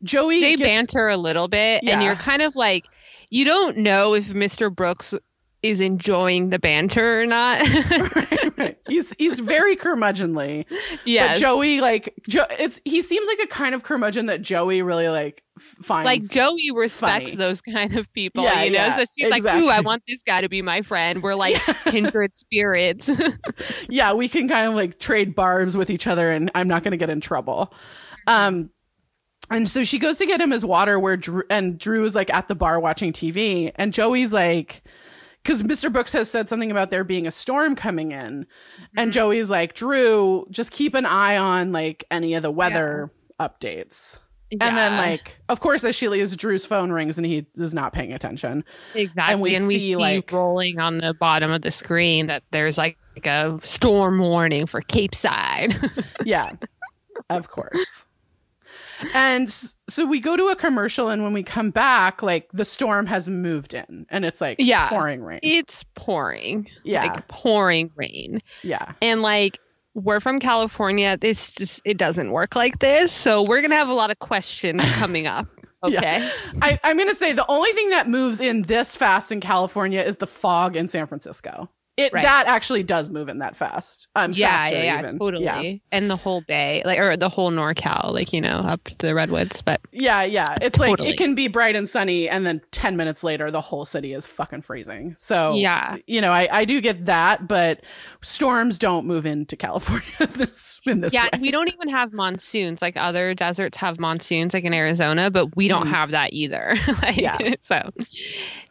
Joey they gets, banter a little bit, Yeah. and you're kind of like, you don't know if Mr. Brooks is enjoying the banter or not. right. [laughs] [laughs] He's he's very curmudgeonly. But Joey, like, jo- it's he seems like a kind of curmudgeon that Joey really like finds. like Joey respects funny. those kind of people, Yeah, you know. yeah, so she's like, "Ooh, I want this guy to be my friend. We're [laughs] like kindred spirits." yeah, we can kind of like trade barbs with each other, and I'm not going to get in trouble. Um, and so she goes to get him his water, where Drew and Drew is like at the bar watching TV, and Joey's like, because Mr. Brooks has said something about there being a storm coming in, and mm-hmm. Joey's like, Drew, just keep an eye on like any of the weather updates. And then, like, of course, as she leaves, Drew's phone rings and he is not paying attention. exactly, and we and we see, see like- rolling on the bottom of the screen that there's like, like a storm warning for Capeside. [laughs] Yeah, of course. And so we go to a commercial, and when we come back, like the storm has moved in, and it's like Yeah. pouring rain. it's pouring, Yeah, like pouring rain. yeah, and like we're from California. It's just it doesn't work like this. So we're gonna have a lot of questions [laughs] coming up. Yeah. Okay. I, I'm gonna say the only thing that moves in this fast in California is the fog in San Francisco. It Right. that actually does move in that fast. Um, yeah, faster yeah, yeah, even. totally. Yeah. And the whole bay, like or the whole NorCal, like you know, up to the redwoods. But Yeah, yeah. It's like it can be bright and sunny, and then ten minutes later, the whole city is fucking freezing. So yeah, you know, I, I do get that, but storms don't move into [laughs] California this in this yeah. way. We don't even have monsoons. Like other deserts have monsoons, like in Arizona, but we don't Mhm. have that either. [laughs] like, Yeah. [laughs] So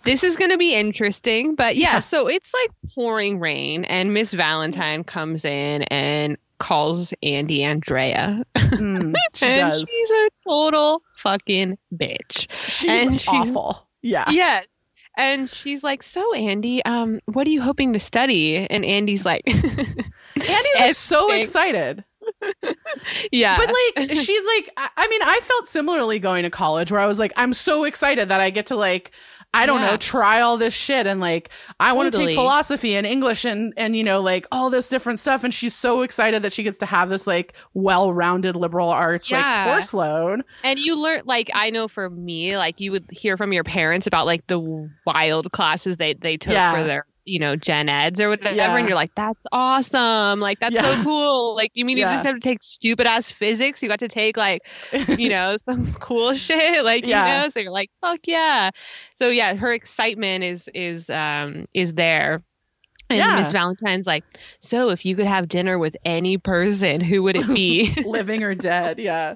this is gonna be interesting. But yeah, Yeah. so it's like pouring rain, and Miss Valentine comes in and calls Andy Andrea. Mm, [laughs] she and does. she's a total fucking bitch. She's and she's- awful. Yeah. yes. And she's like, "So Andy, um, what are you hoping to study?" And Andy's like, [laughs] Andy's like so excited. [laughs] "Yeah, But like she's like I mean, I felt similarly going to college where I was like, I'm so excited that I get to like I don't Yeah. know, try all this shit and like I want to take philosophy and English and and you know like all this different stuff and she's so excited that she gets to have this like well-rounded liberal arts Yeah. like course load. And you learn, like, I know for me, like, you would hear from your parents about like the wild classes they they took Yeah. for their, you know, gen eds or whatever, Yeah. and you're like, that's awesome, like that's Yeah. so cool. Like, you mean you didn't have to take stupid ass physics? You got to take like, you [laughs] know, some cool shit, [laughs] like Yeah. you know. So you're like, fuck yeah. So yeah, her excitement is is um is there. And Yeah. Miss Valentine's like, so if you could have dinner with any person, who would it be? [laughs] living or dead, yeah.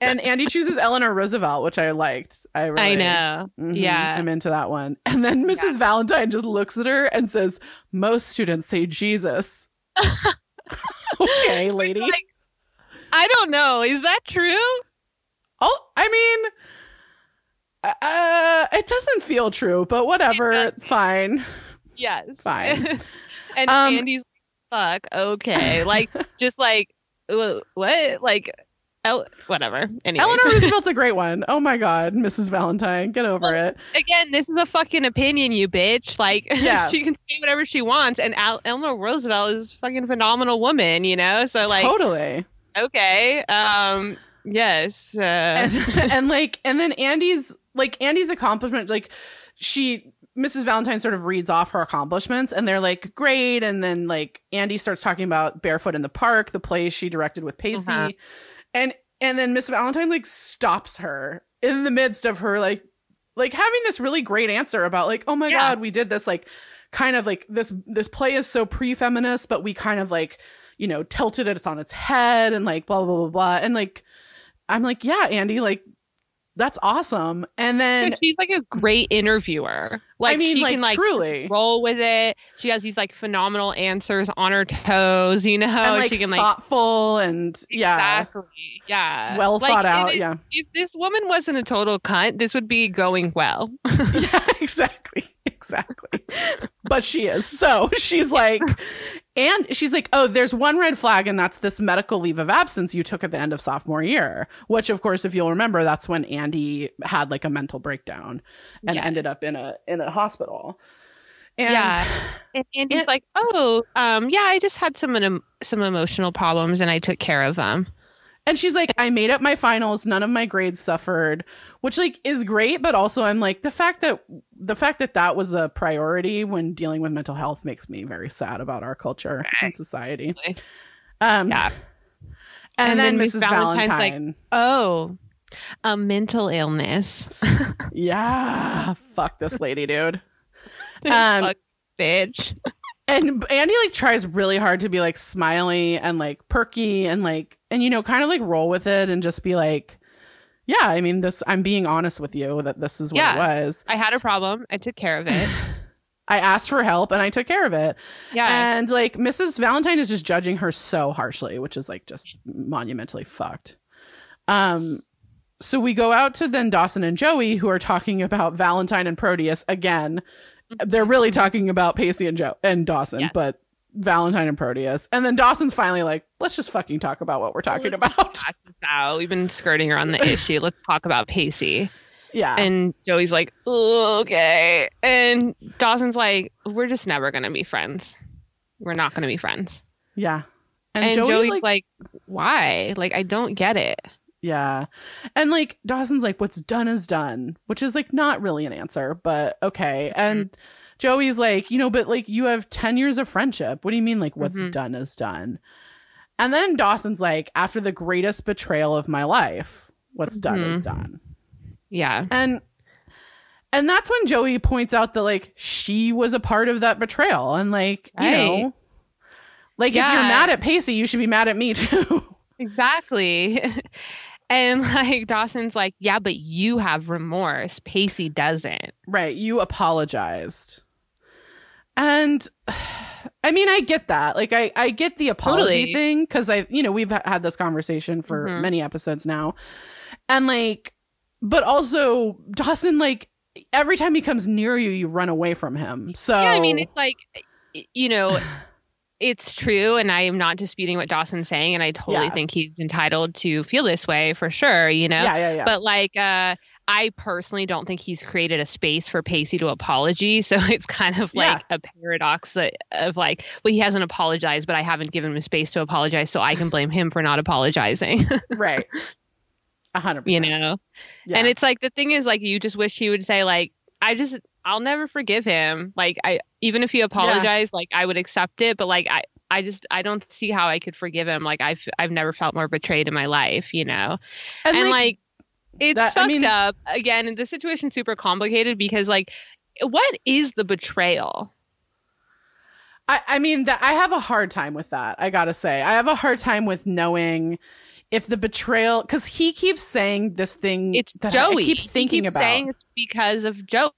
And Andy chooses Eleanor Roosevelt, which I liked. I really, I know. Mhm, Yeah. I'm into that one. And then Mrs. Valentine just looks at her and says, "Most students say Jesus." [laughs] okay, lady. Like, I don't know. Is that true? oh, I mean, uh, it doesn't feel true, but whatever. Fine, Yes. fine. [laughs] and Um, Andy's like, fuck, okay. Like, [laughs] just like, what? Like, El- whatever. Anyway. Eleanor [laughs] Roosevelt's a great one. Oh my God, Mrs. Valentine, get over Well, it. Again, this is a fucking opinion, you bitch. Like, [laughs] Yeah. she can say whatever she wants. And Al- Eleanor Roosevelt is a fucking phenomenal woman, you know? So, like, totally. okay. Um, yes. Uh, and, [laughs] and like and then andy's like andy's accomplishment like she mrs valentine sort of reads off her accomplishments and they're like great and then like andy starts talking about barefoot in the park the play she directed with pacey Uh-huh. And and then miss valentine like stops her in the midst of her like like having this really great answer about like oh my Yeah. god we did this like kind of like this this play is so pre-feminist but we kind of like you know tilted it on its head and like blah blah blah blah and like i'm like yeah andy like that's awesome and then she's like a great interviewer. Like mean, she like, can like truly. roll with it. She has these like phenomenal answers on her toes. You know, and like she can like thoughtful and yeah exactly, yeah, well Like, thought out yeah If this woman wasn't a total cunt, this would be going well. yeah [laughs] [laughs] exactly exactly but she is so she's like and she's like oh there's one red flag and that's this medical leave of absence you took at the end of sophomore year which of course if you'll remember that's when andy had like a mental breakdown and Yes. ended up in a in a hospital And, yeah. And Andy's and, like, oh, um, yeah, I just had some some emotional problems and I took care of them. And she's like, I made up my finals. None of my grades suffered, which like is great. But also I'm like, the fact that the fact that that was a priority when dealing with mental health makes me very sad about our culture right. and society. Um, yeah. And, and then, then, Mrs. Valentine's Valentine. like, oh, a mental illness. [laughs] yeah. Fuck this lady, dude. [laughs] Um, Fuck bitch. and Andy like tries really hard to be like smiley and like perky and like and you know kind of like roll with it and just be like yeah i mean this i'm being honest with you that this is what yeah, it was. I had a problem. I took care of it. [sighs] I asked for help and i took care of it. Yeah. And like mrs valentine is just judging her so harshly which is like just monumentally fucked. Um so we go out to then dawson and joey who are talking about valentine and proteus again. They're really talking about pacey and joe and dawson yes. but Valentine and Proteus. And then Dawson's finally like, let's just fucking talk about what we're talking let's about. out. We've been skirting around the issue. [laughs] Let's talk about Pacey. Yeah. And Joey's like, okay. And Dawson's like, we're just never going to be friends. We're not going to be friends. Yeah. And, and Joey, Joey's like, like, why? Like, I don't get it. Yeah. And like Dawson's like, what's done is done, which is like not really an answer, but okay. Mm-hmm. Joey's like, you know, but like you have 10 years of friendship. What do you mean, like, what's mm-hmm. done is done? And then Dawson's like, after the greatest betrayal of my life, what's mm-hmm. done is mm-hmm. done. Yeah. And and that's when Joey points out that like she was a part of that betrayal. And like, right. you know, like yeah. if you're mad at Pacey, you should be mad at me [laughs] too. exactly. [laughs] And like Dawson's like, yeah, but you have remorse. Pacey doesn't. Right. You apologized. And [sighs] I mean, I get that. Like, I, I get the apology totally. thing because I, you know, we've had this conversation for mm-hmm. many episodes now. And like, but also Dawson, like, every time he comes near you, you run away from him. So, yeah, I mean, it's like, you know, [sighs] it's true. And I am not disputing what Dawson's saying. And I totally yeah. think he's entitled to feel this way for sure, you know? Yeah, yeah, yeah. But like, uh, I personally don't think he's created a space for Pacey to apology. [laughs] So it's kind of like yeah. a paradox that, of like, well, he hasn't apologized, but I haven't given him a space to apologize. So I can blame him for not apologizing. [laughs] right. A hundred percent. You know? Yeah. And it's like, the thing is, like, you just wish he would say, like, I just, I'll never forgive him. Like, I, even if he apologized, yeah. like, I would accept it. But like, I, I just I don't see how I could forgive him. Like I've I've never felt more betrayed in my life, you know. And, and like, like, it's that, fucked I mean, up. Again, the situation's super complicated because like what is the betrayal? I, I mean that I have a hard time with that. I gotta say, I have a hard time with knowing if the betrayal because he keeps saying this thing. It's Joey. I keep thinking he keeps about. saying it's because of Joey.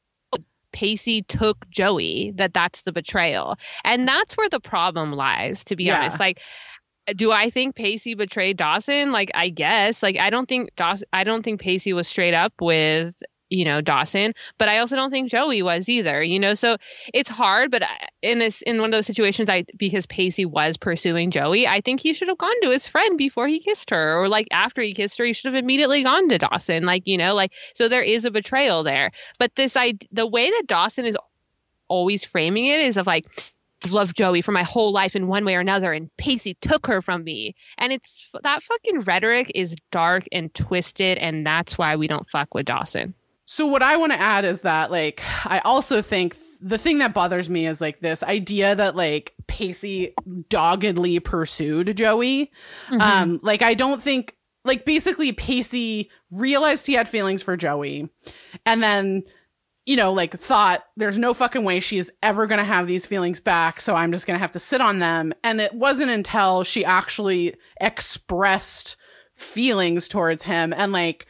Pacey took Joey. That that's the betrayal, and that's where the problem lies. To be yeah. honest, like do I think Pacey betrayed Dawson? Like, I guess. Like, I don't think Dawson. I don't think Pacey was straight up with you know Dawson, but I also don't think Joey was either. You know, so it's hard. But uh, in this, in one of those situations, I because Pacey was pursuing Joey, I think he should have gone to his friend before he kissed her, or like after he kissed her, he should have immediately gone to Dawson. Like you know, like so there is a betrayal there. But this, I the way that Dawson is always framing it is of like loved Joey for my whole life in one way or another, and Pacey took her from me. And it's that fucking rhetoric is dark and twisted, and that's why we don't fuck with Dawson. So what I want to add is that like I also think the thing that bothers me is like this idea that like Pacey doggedly pursued Joey. Mm-hmm. Um like I don't think like basically Pacey realized he had feelings for Joey and then you know like thought there's no fucking way she's ever going to have these feelings back so I'm just going to have to sit on them and it wasn't until she actually expressed feelings towards him and like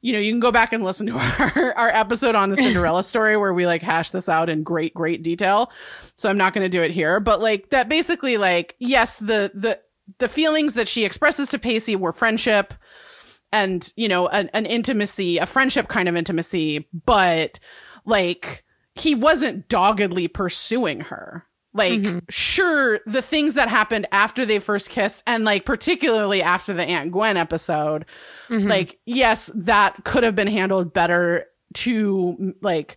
you know, you can go back and listen to [laughs] our, our episode on the [laughs] Cinderella story where we like hash this out in great, great detail. So I'm not going to do it here, but like that basically like, yes, the, the, the feelings that she expresses to Pacey were friendship and, you know, an, an intimacy, a friendship kind of intimacy, but like he wasn't doggedly pursuing her. Like, mm-hmm. sure, the things that happened after they first kissed, and like particularly after the Aunt Gwen episode, mm-hmm. like, yes, that could have been handled better to like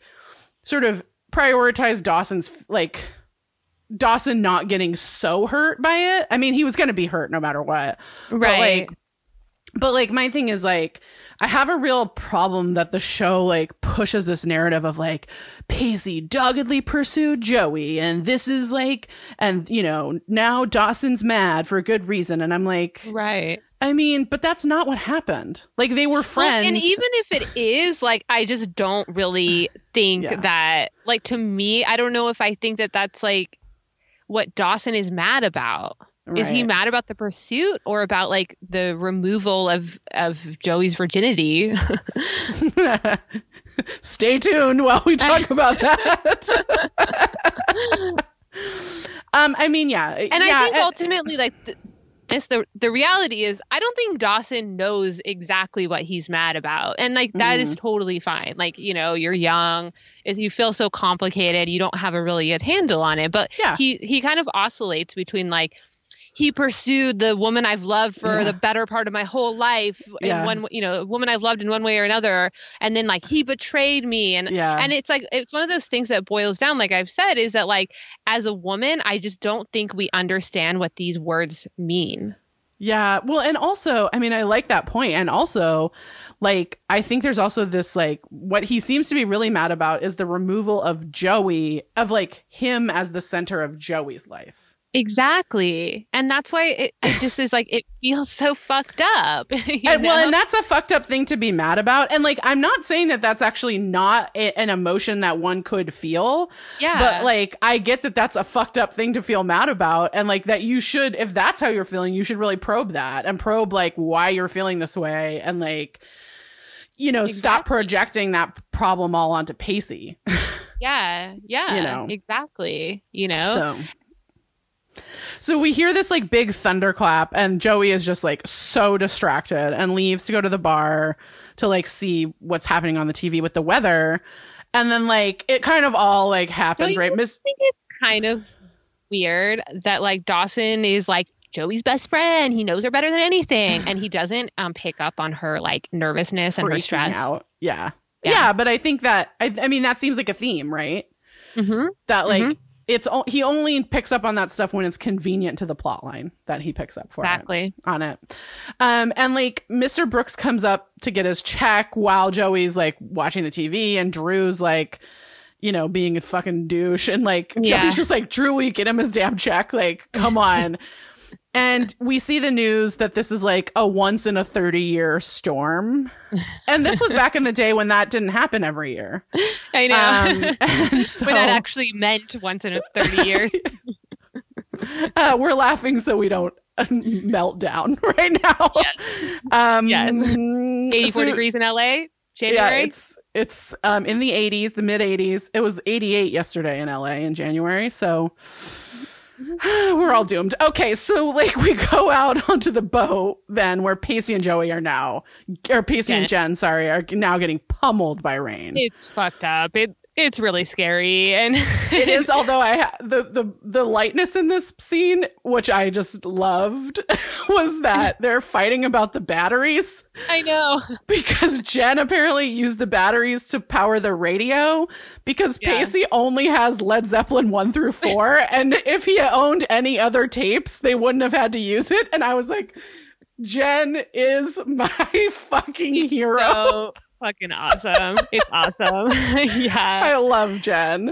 sort of prioritize Dawson's like Dawson not getting so hurt by it. I mean, he was going to be hurt no matter what. Right. But like but like my thing is like I have a real problem that the show like pushes this narrative of like Pacey doggedly pursued Joey and this is like and you know now Dawson's mad for a good reason and I'm like right. I mean but that's not what happened. Like they were friends well, and even if it is like I just don't really think Yeah. that like to me I don't know if I think that that's like what Dawson is mad about Is he mad about the pursuit or about like the removal of of Joey's virginity? [laughs] Stay tuned while we talk [laughs] about that. [laughs] um, I mean, yeah, and yeah, I think ultimately, like the, this, the the reality is, I don't think Dawson knows exactly what he's mad about, and like that is totally fine. Like you know, you're young, is you feel so complicated, you don't have a really good handle on it. But Yeah. he he kind of oscillates between like. He pursued the woman I've loved for Yeah. the better part of my whole life, Yeah. in one, you know, a woman I've loved in one way or another, and then like he betrayed me, and yeah, and it's like it's one of those things that boils down like i've said is that like as a woman i just don't think we understand what these words mean yeah. Well, and also, I mean, I like that point, and also, like, I think there's also this like what he seems to be really mad about is the removal of Joey, of like him as the center of Joey's life. Exactly and that's why it, it just is like it feels so fucked up [laughs] And, well, and that's a fucked up thing to be mad about. And like, I'm not saying that that's actually not a- an emotion that one could feel. yeah But like, I get that that's a fucked up thing to feel mad about. And like, that you should, if that's how you're feeling, you should really probe that and probe like why you're feeling this way and like, you know, stop projecting that problem all onto Pacey. [laughs] yeah yeah you know. exactly you know So. So we hear this like big thunderclap and Joey is just like so distracted and leaves to go to the bar to like see what's happening on the TV with the weather. And then like it kind of all like happens, right? Miss I think it's kind of weird that like Dawson is like Joey's best friend. He knows her better than anything, and he doesn't um pick up on her like nervousness and her stress. out. Yeah. Yeah. yeah. but I think that I I mean that seems like a theme, right? hmm That like Mhm. It's he only picks up on that stuff when it's convenient to the plot line that he picks up for it. Exactly. on it. Um, and like Mr. Brooks comes up to get his check while Joey's like watching the TV and Drew's like, you know, being a fucking douche. And like Yeah. Joey's just like, Drew, will you get him his damn check? Like, come [laughs] on. And [laughs] we see the news that this is like a once in a 30 year storm. And this was back in the day when that didn't happen every year. [laughs] I know. Um, [laughs] so when that actually meant once in a 30 years. uh, we're laughing so we don't melt down right now. Um, Yes. 84 so- degrees in LA, January. Yeah, it's it's um in the 80s, the mid 80s. It was 88 yesterday in LA in January, so [sighs] we're all doomed. Okay, so like we go out [laughs] onto the boat then where Pacey and Joey are now or Pacey and Jen, sorry, are now getting pummeled by rain. it's fucked up. It it's really scary and it is [laughs] although i ha- the the the lightness in this scene which i just loved [laughs] was that they're fighting about the batteries I know. [laughs] because jen apparently used the batteries to power the radio because Yeah. pacey only has led zeppelin 1 through 4 and if he owned any other tapes they wouldn't have had to use it and i was like jen is my fucking hero So fucking awesome. It's awesome. [laughs] yeah. i love jen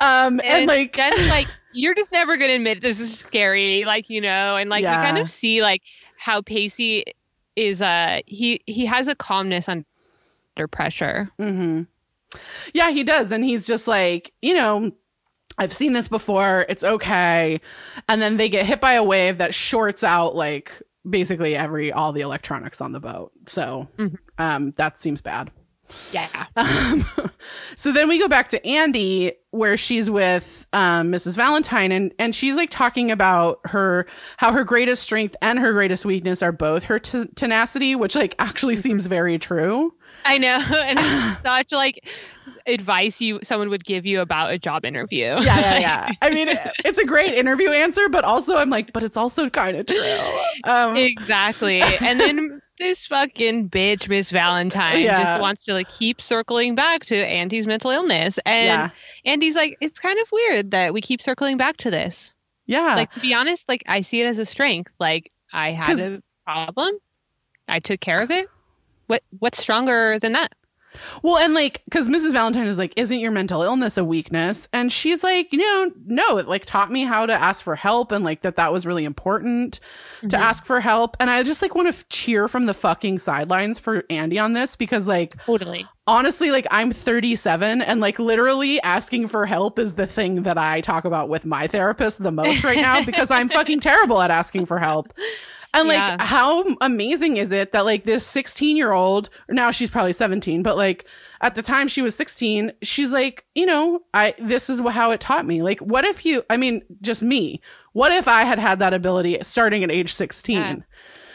um and, and like Jen's [laughs] like, you're just never gonna admit this is scary, like you know, and like Yeah. we kind of see like how Pacey is uh he he has a calmness under pressure. hmm Yeah, he does. And he's just like, you know, I've seen this before. It's okay. And then they get hit by a wave that shorts out like basically every all the electronics on the boat. So Mhm. um that seems bad. Yeah. [laughs] Um, so then we go back to Andy, where she's with um, Mrs. Valentine, and and she's like talking about her how her greatest strength and her greatest weakness are both her t- tenacity, which like actually seems very true. I know. [laughs] And such [laughs] like advice you someone would give you about a job interview. Yeah, yeah, yeah. [laughs] I mean, it's a great interview answer, but also I'm like, but it's also kind of true. Um, exactly. [laughs] And then this fucking bitch, Miss Valentine, yeah. just wants to like keep circling back to Andy's mental illness. And yeah. Andy's like, it's kind of weird that we keep circling back to this. Yeah. Like to be honest, like I see it as a strength. Like I had a problem. I took care of it. What what's stronger than that? Well, and like, because Mrs. Valentine is like, isn't your mental illness a weakness? And she's like, you know, no, it like taught me how to ask for help and like that that was really important mm-hmm. to ask for help. And I just like want to cheer from the fucking sidelines for Andy on this because like, totally. Honestly, like I'm 37 and like literally asking for help is the thing that I talk about with my therapist the most right now because I'm fucking [laughs] terrible at asking for help. And like, yeah. how amazing is it that like this 16 year old, now she's probably 17, but like at the time she was 16, she's like, you know, I, this is how it taught me. Like, what if you, I mean, just me, what if I had had that ability starting at age 16?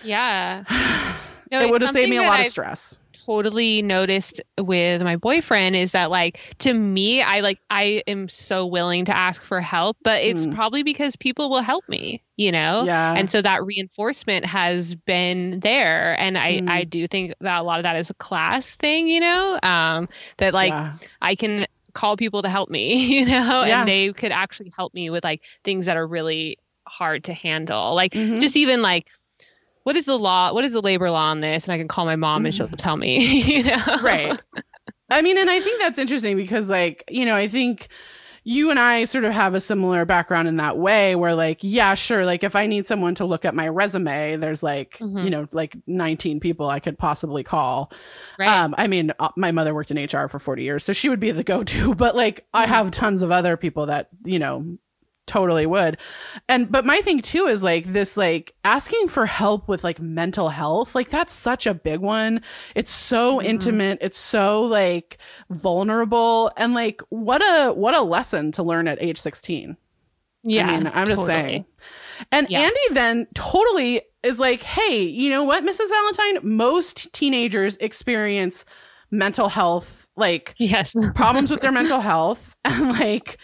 Yeah. [sighs] yeah. [sighs] No, it would have saved me a lot I've, of stress totally noticed with my boyfriend is that like to me I like I am so willing to ask for help but it's mm. probably because people will help me you know yeah and so that reinforcement has been there and I mm. I do think that a lot of that is a class thing you know um that like yeah. I can call people to help me [laughs] you know yeah. and they could actually help me with like things that are really hard to handle like mm-hmm. just even like what is the law? What is the labor law on this? And I can call my mom and she'll mm. tell me, [laughs] you know? Right. I mean, and I think that's interesting because, like, you know, I think you and I sort of have a similar background in that way where, like, yeah, sure. Like, if I need someone to look at my resume, there's like, mm-hmm. you know, like 19 people I could possibly call. Right. Um, I mean, uh, my mother worked in HR for 40 years, so she would be the go to, [laughs] but like, mm-hmm. I have tons of other people that, you know, totally would. And but my thing too is like this like asking for help with like mental health, like that's such a big one. It's so mm-hmm. intimate, it's so like vulnerable and like what a what a lesson to learn at age 16. Yeah. I mean, I'm totally. just saying. And yeah. Andy then totally is like, "Hey, you know what, Mrs. Valentine, most teenagers experience mental health like yes problems with their [laughs] mental health [laughs] and like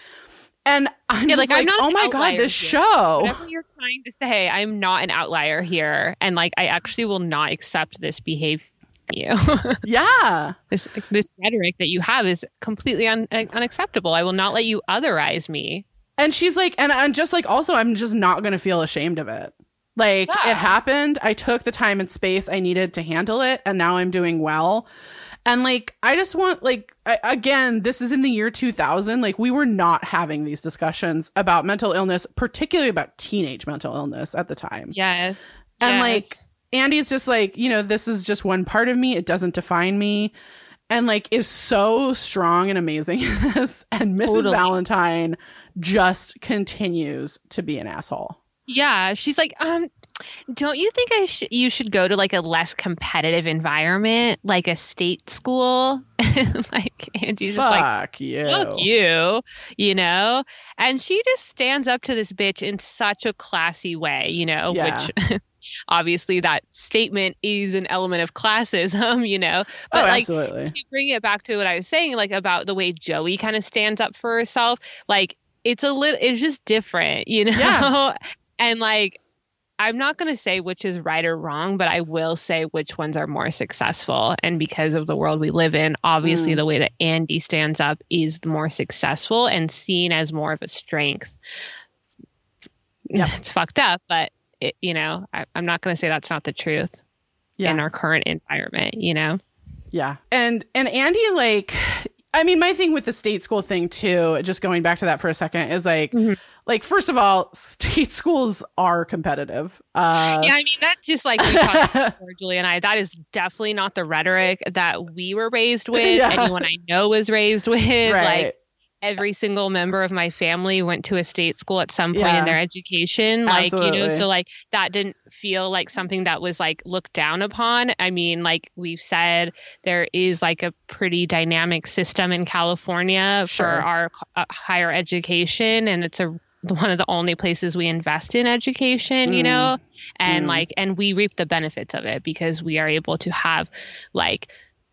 and I'm yeah, like, like, I'm not oh my god, this here. show. Whatever you're trying to say, I'm not an outlier here, and like I actually will not accept this behavior. You, [laughs] yeah. this this rhetoric that you have is completely un- unacceptable. I will not let you otherize me. And she's like, and I'm just like, also, I'm just not going to feel ashamed of it. Like yeah. it happened. I took the time and space I needed to handle it, and now I'm doing well. And like, I just want, like, I, again, this is in the year 2000. Like, we were not having these discussions about mental illness, particularly about teenage mental illness at the time. Yes. And yes. like, Andy's just like, you know, this is just one part of me. It doesn't define me. And like, is so strong and amazing in [laughs] this. And Mrs. Totally. Valentine just continues to be an asshole. Yeah, she's like, um, don't you think I sh- you should go to like a less competitive environment, like a state school? [laughs] like Andy's Fuck just like, you. fuck you, you know? And she just stands up to this bitch in such a classy way, you know, yeah. which [laughs] obviously that statement is an element of classism, [laughs] you know. Oh, but oh, like absolutely. to bring it back to what I was saying, like about the way Joey kind of stands up for herself, like it's a little it's just different, you know? Yeah. and like I'm not going to say which is right or wrong, but I will say which ones are more successful. And because of the world we live in, obviously mm. the way that Andy stands up is the more successful and seen as more of a strength. Yeah, [laughs] it's fucked up, but it, you know, I, am not going to say that's not the truth yeah. in our current environment. You know. Yeah, and and Andy, like, I mean, my thing with the state school thing too, just going back to that for a second, is like. Mm-hmm like first of all state [laughs] schools are competitive uh, yeah i mean that's just like we talked [laughs] before julie and i that is definitely not the rhetoric that we were raised [laughs] with yeah. anyone i know was raised with right. like every single member of my family went to a state school at some point yeah. in their education like Absolutely. you know so like that didn't feel like something that was like looked down upon i mean like we've said there is like a pretty dynamic system in california sure. for our uh, higher education and it's a one of the only places we invest in education, you mm. know, and mm. like, and we reap the benefits of it because we are able to have like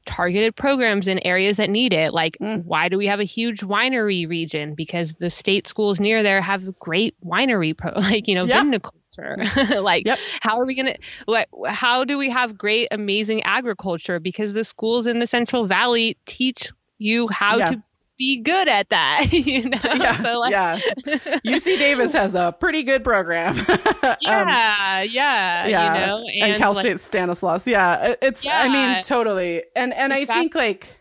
targeted programs in areas that need it. Like, mm. why do we have a huge winery region? Because the state schools near there have great winery pro, [laughs] like you know, yep. viniculture. [laughs] like, yep. how are we gonna? What? How do we have great, amazing agriculture? Because the schools in the Central Valley teach you how yeah. to be good at that. [laughs] you know? [laughs] Yeah, so like, yeah. [laughs] UC Davis has a pretty good program. yeah, um, yeah, yeah. You know, and, and Cal State Stanislaus. Yeah, it's. Yeah. I mean, totally. And and exactly. I think like.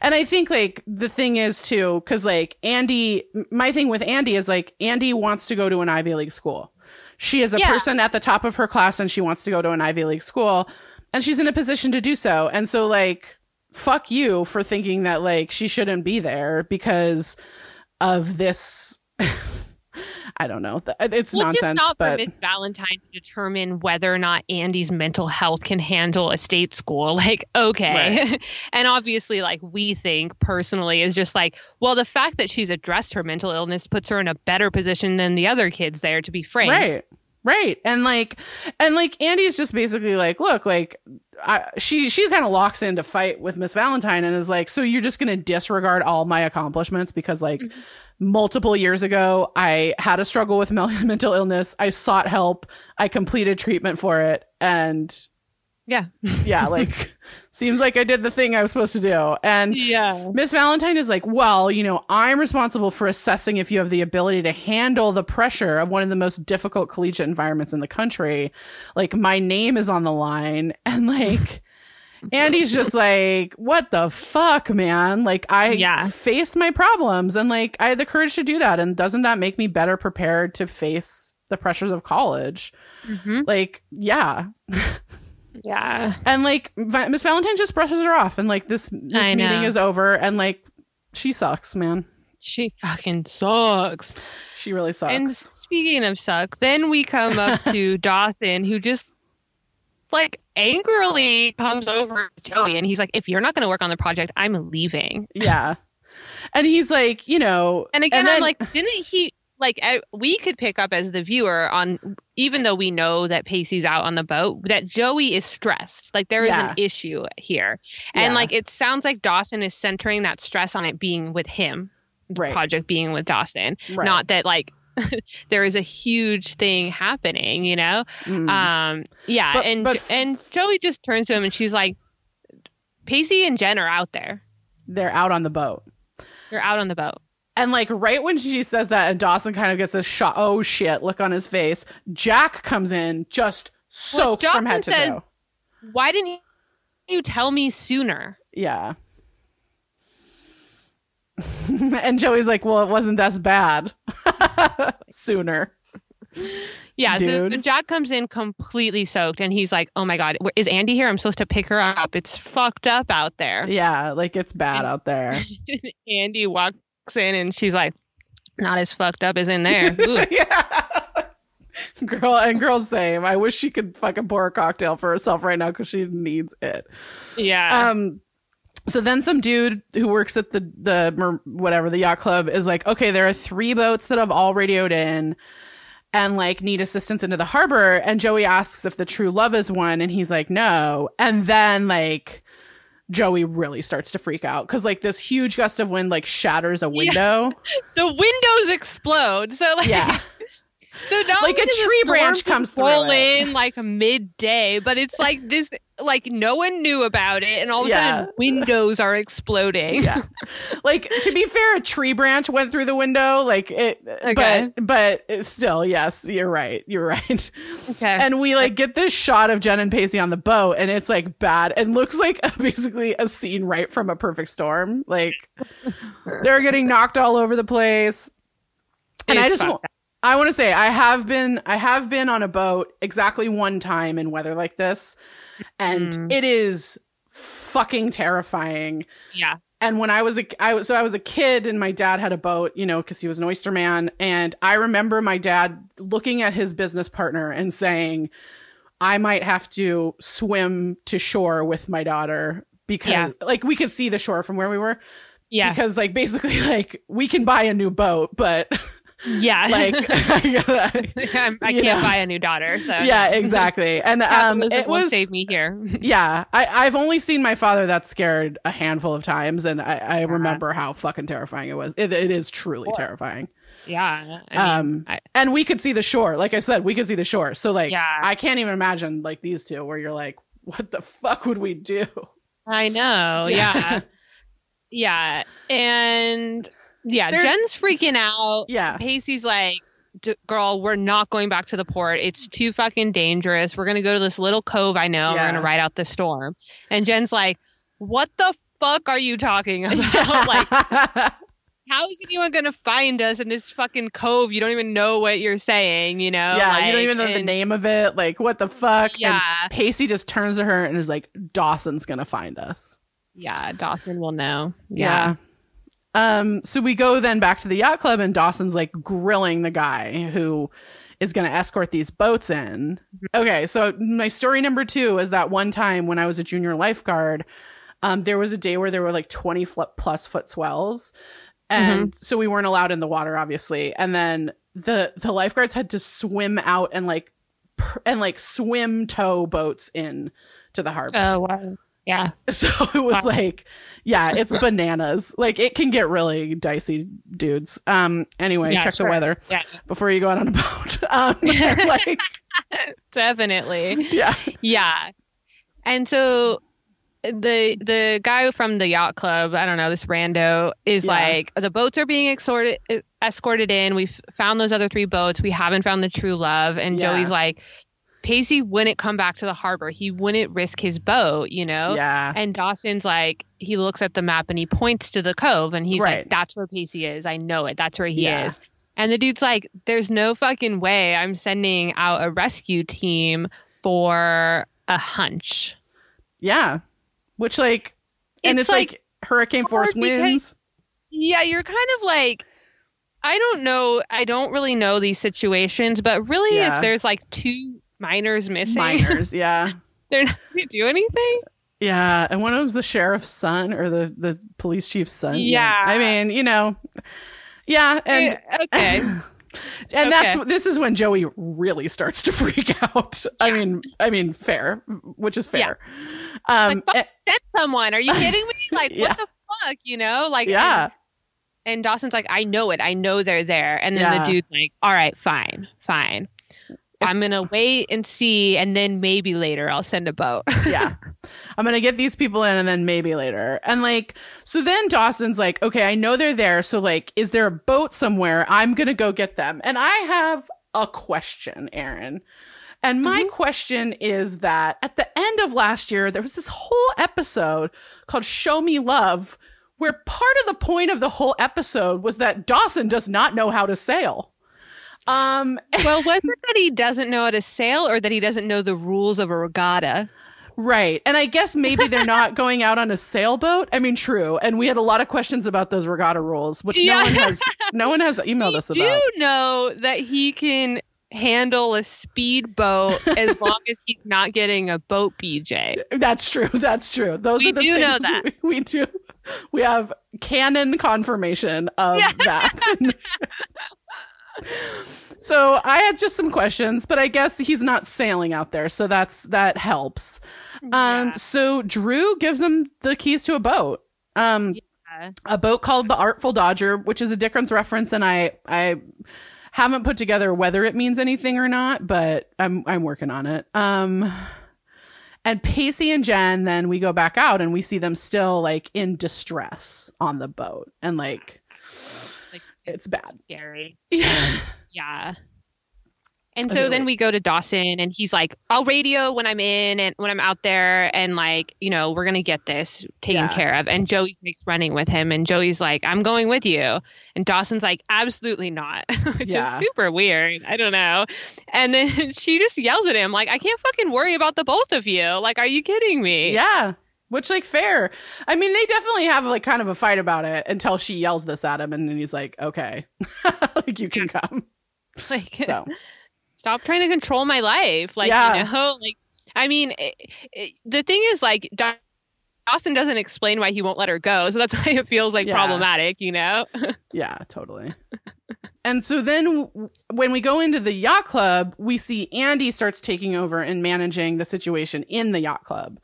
And I think like the thing is too, because like Andy, my thing with Andy is like Andy wants to go to an Ivy League school. She is a yeah. person at the top of her class and she wants to go to an Ivy League school and she's in a position to do so. And so like fuck you for thinking that like she shouldn't be there because of this [laughs] I don't know. Uh, it's well, nonsense. It's not but... for Miss Valentine to determine whether or not Andy's mental health can handle a state school. [laughs] Like, okay. Right. [laughs] and obviously, like, we think personally is just like, well, the fact that she's addressed her mental illness puts her in a better position than the other kids there, to be frank. Right. Right. And like, and like Andy's just basically like, look, like, I, she, she kind of locks into fight with Miss Valentine and is like, so you're just going to disregard all my accomplishments because like mm-hmm. multiple years ago, I had a struggle with [laughs] mental illness. I sought help. I completed treatment for it. And yeah. yeah. [laughs] Like, seems like I did the thing I was supposed to do. And yeah. Miss Valentine is like, well, you know, I'm responsible for assessing if you have the ability to handle the pressure of one of the most difficult collegiate environments in the country. Like, my name is on the line. [laughs] And like, Andy's just like, what the fuck, man? Like, I yeah. faced my problems and like, I had the courage to do that. And doesn't that make me better prepared to face the pressures of college? Mm-hmm. Like, yeah. [laughs] Yeah. And like Miss Valentine just brushes her off and like this, this meeting is over and like she sucks, man. She fucking sucks. She really sucks. And speaking of suck, then we come up to [laughs] Dawson who just like angrily comes over to Joey and he's like, if you're not going to work on the project, I'm leaving. Yeah. And he's like, you know. And again, and then, I'm like, didn't he like I, we could pick up as the viewer on even though we know that Pacey's out on the boat that Joey is stressed like there is yeah. an issue here and yeah. like it sounds like Dawson is centering that stress on it being with him the right. project being with Dawson right. not that like [laughs] there is a huge thing happening you know mm. um yeah but, and but, and Joey just turns to him and she's like Pacey and Jen are out there they're out on the boat they're out on the boat and like right when she says that, and Dawson kind of gets a shot, oh shit, look on his face. Jack comes in just soaked well, from head to says, toe. Why didn't you tell me sooner? Yeah. [laughs] and Joey's like, well, it wasn't that bad. [laughs] sooner. Yeah, so, so Jack comes in completely soaked and he's like, "Oh my god, is Andy here? I'm supposed to pick her up. It's fucked up out there." Yeah, like it's bad and, out there. [laughs] Andy walks in and she's like, not as fucked up as in there. [laughs] yeah. Girl and girl same. I wish she could fucking pour a cocktail for herself right now because she needs it. Yeah. Um. So then some dude who works at the the whatever the yacht club is like, okay, there are three boats that have all radioed in and like need assistance into the harbor. And Joey asks if the true love is one, and he's like, no. And then like Joey really starts to freak out because like this huge gust of wind like shatters a window. Yeah. [laughs] The windows explode. So like yeah. [laughs] So not like a tree branch comes through in like midday, but it's like this like no one knew about it and all of a yeah. sudden windows are exploding. Yeah. [laughs] like to be fair, a tree branch went through the window. Like it okay. but but still, yes, you're right. You're right. Okay. And we like get this shot of Jen and Pacey on the boat and it's like bad and looks like [laughs] basically a scene right from a perfect storm. Like they're getting knocked all over the place. And it's I just I want to say I have been I have been on a boat exactly one time in weather like this and mm. it is fucking terrifying. Yeah. And when I was a I was so I was a kid and my dad had a boat, you know, cuz he was an oyster man and I remember my dad looking at his business partner and saying I might have to swim to shore with my daughter because yeah. like we could see the shore from where we were. Yeah. Because like basically [laughs] like we can buy a new boat, but [laughs] Yeah. Like, [laughs] I, gotta, [laughs] I can't know. buy a new daughter. So yeah, [laughs] exactly. And um, it was save me here. yeah, I, I've only seen my father that scared a handful of times, and I, I remember how fucking terrifying it was. It, it is truly terrifying. Yeah. I mean, um, I, and we could see the shore. Like I said, we could see the shore. So like, yeah. I can't even imagine like these two where you're like, what the fuck would we do? I know. Yeah. yeah. And yeah, They're, Jen's freaking out. Yeah. Pacey's like, girl, we're not going back to the port. It's too fucking dangerous. We're going to go to this little cove I know. Yeah. We're going to ride out the storm. And Jen's like, what the fuck are you talking [laughs] about? like, [laughs] how is anyone going to find us in this fucking cove? You don't even know what you're saying, you know? Yeah, like, you don't even know and, the name of it. Like, what the fuck? Yeah. And Pacey just turns to her and is like, Dawson's going to find us. Yeah, Dawson will know. Yeah. yeah. Um, so we go then back to the yacht club and Dawson's like grilling the guy who is going to escort these boats in. Mm-hmm. Okay, so my story number two is that one time when I was a junior lifeguard, um, there was a day where there were like 20 plus foot swells and mm-hmm. so we weren't allowed in the water obviously and then the the lifeguards had to swim out and like and like swim tow boats in to the harbor oh wow yeah [laughs] so it was wow. like yeah it's [laughs] bananas like it can get really dicey dudes um anyway yeah, check sure. the weather yeah. before you go out on a boat [laughs] um like definitely yeah yeah and so the the guy from the yacht club, I don't know, this rando is yeah. like the boats are being escorted escorted in. We've found those other three boats. We haven't found the true love. And yeah. Joey's like, Pacey wouldn't come back to the harbor. He wouldn't risk his boat, you know? Yeah. And Dawson's like, he looks at the map and he points to the cove and he's right. like, that's where Pacey is. I know it. That's where he yeah. is. And the dude's like, there's no fucking way I'm sending out a rescue team for a hunch. Yeah. Which like and it's, it's like, like, hurricane force winds. Yeah, you're kind of like I don't know. I don't really know these situations, but really yeah. if there's like two minors missing. Minors, [laughs] yeah. they're not going to do anything. Yeah, and one of them's the sheriff's son or the the police chief's son. Yeah. I mean, you know. Yeah, and okay. [laughs] and okay. that's this is when Joey really starts to [laughs] freak out. Yeah. I mean, I mean, fair, which is fair. Yeah. Um, like, eh, send someone. Are you kidding me? Like, yeah. what the fuck? You know, like, yeah. And, and, Dawson's like, I know it. I know they're there. And then yeah. the dude's like, all right, fine, fine. If, I'm gonna wait and see, and then maybe later I'll send a boat. [laughs] yeah, I'm gonna get these people in, and then maybe later. And like, so then Dawson's like, okay, I know they're there. So like, is there a boat somewhere? I'm gonna go get them. And I have a question, Aaron. And my mm-hmm. question is that at the end of last year, there was this whole episode called Show Me Love, where part of the point of the whole episode was that Dawson does not know how to sail. Um, [laughs] well, was it that he doesn't know how to sail or that he doesn't know the rules of a regatta? Right. And I guess maybe they're not [laughs] going out on a sailboat. I mean, true. And we had a lot of questions about those regatta rules, which yeah. no one has no one has [laughs] emailed us about. Do know that he can handle a speedboat as long as he's not getting a boat BJ. That's true. That's true. Those we are the do things know that. We, we, do. We have canon confirmation of yeah. that. So I had just some questions, but I guess he's not sailing out there, so that's that helps. Um, yeah. So Drew gives him the keys to a boat. Um yeah. a boat called the Artful Dodger, which is a Dickens reference and I I haven't put together whether it means anything or not, but I'm I'm working on it. Um and Pacey and Jen then we go back out and we see them still like in distress on the boat and like it's bad. Scary. [laughs] Yeah. yeah. And so then we go to Dawson and he's like, I'll radio when I'm in and when I'm out there and like, you know, we're going to get this taken yeah. care of. And Joey takes running with him and Joey's like, I'm going with you. And Dawson's like, absolutely not, [laughs] which yeah. is super weird. I don't know. And then [laughs] she just yells at him like, I can't fucking worry about the both of you. Like, are you kidding me? Yeah. Which like fair. I mean, they definitely have like kind of a fight about it until she yells this at him and then he's like, okay, [laughs] like you can come. [laughs] Like, so stop trying to control my life. Like, yeah. you know, [laughs] like, I mean, it, it, the thing is, like, Dawson doesn't explain why he won't let her go. So that's why it feels like yeah. problematic, you know? yeah, totally. and so then when we go into the yacht club, we see Andy starts taking over and managing the situation in the yacht club.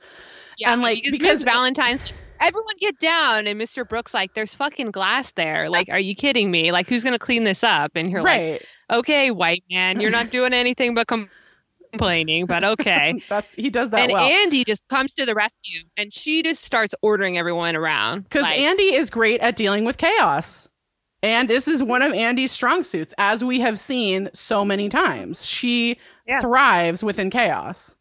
Yeah, And, like, because, because- Valentine's everyone get down and Mr. Brooks like there's fucking glass there. Like, are you kidding me? Like who's gonna clean this up? And you're like. Okay, white man, you're not doing anything but com- complaining, but okay. [laughs] That's he does that and well. Andy just comes to the rescue and she just starts ordering everyone around. Because Like, Andy is great at dealing with chaos. And this is one of Andy's strong suits, as we have seen so many times. She Yeah. thrives within chaos.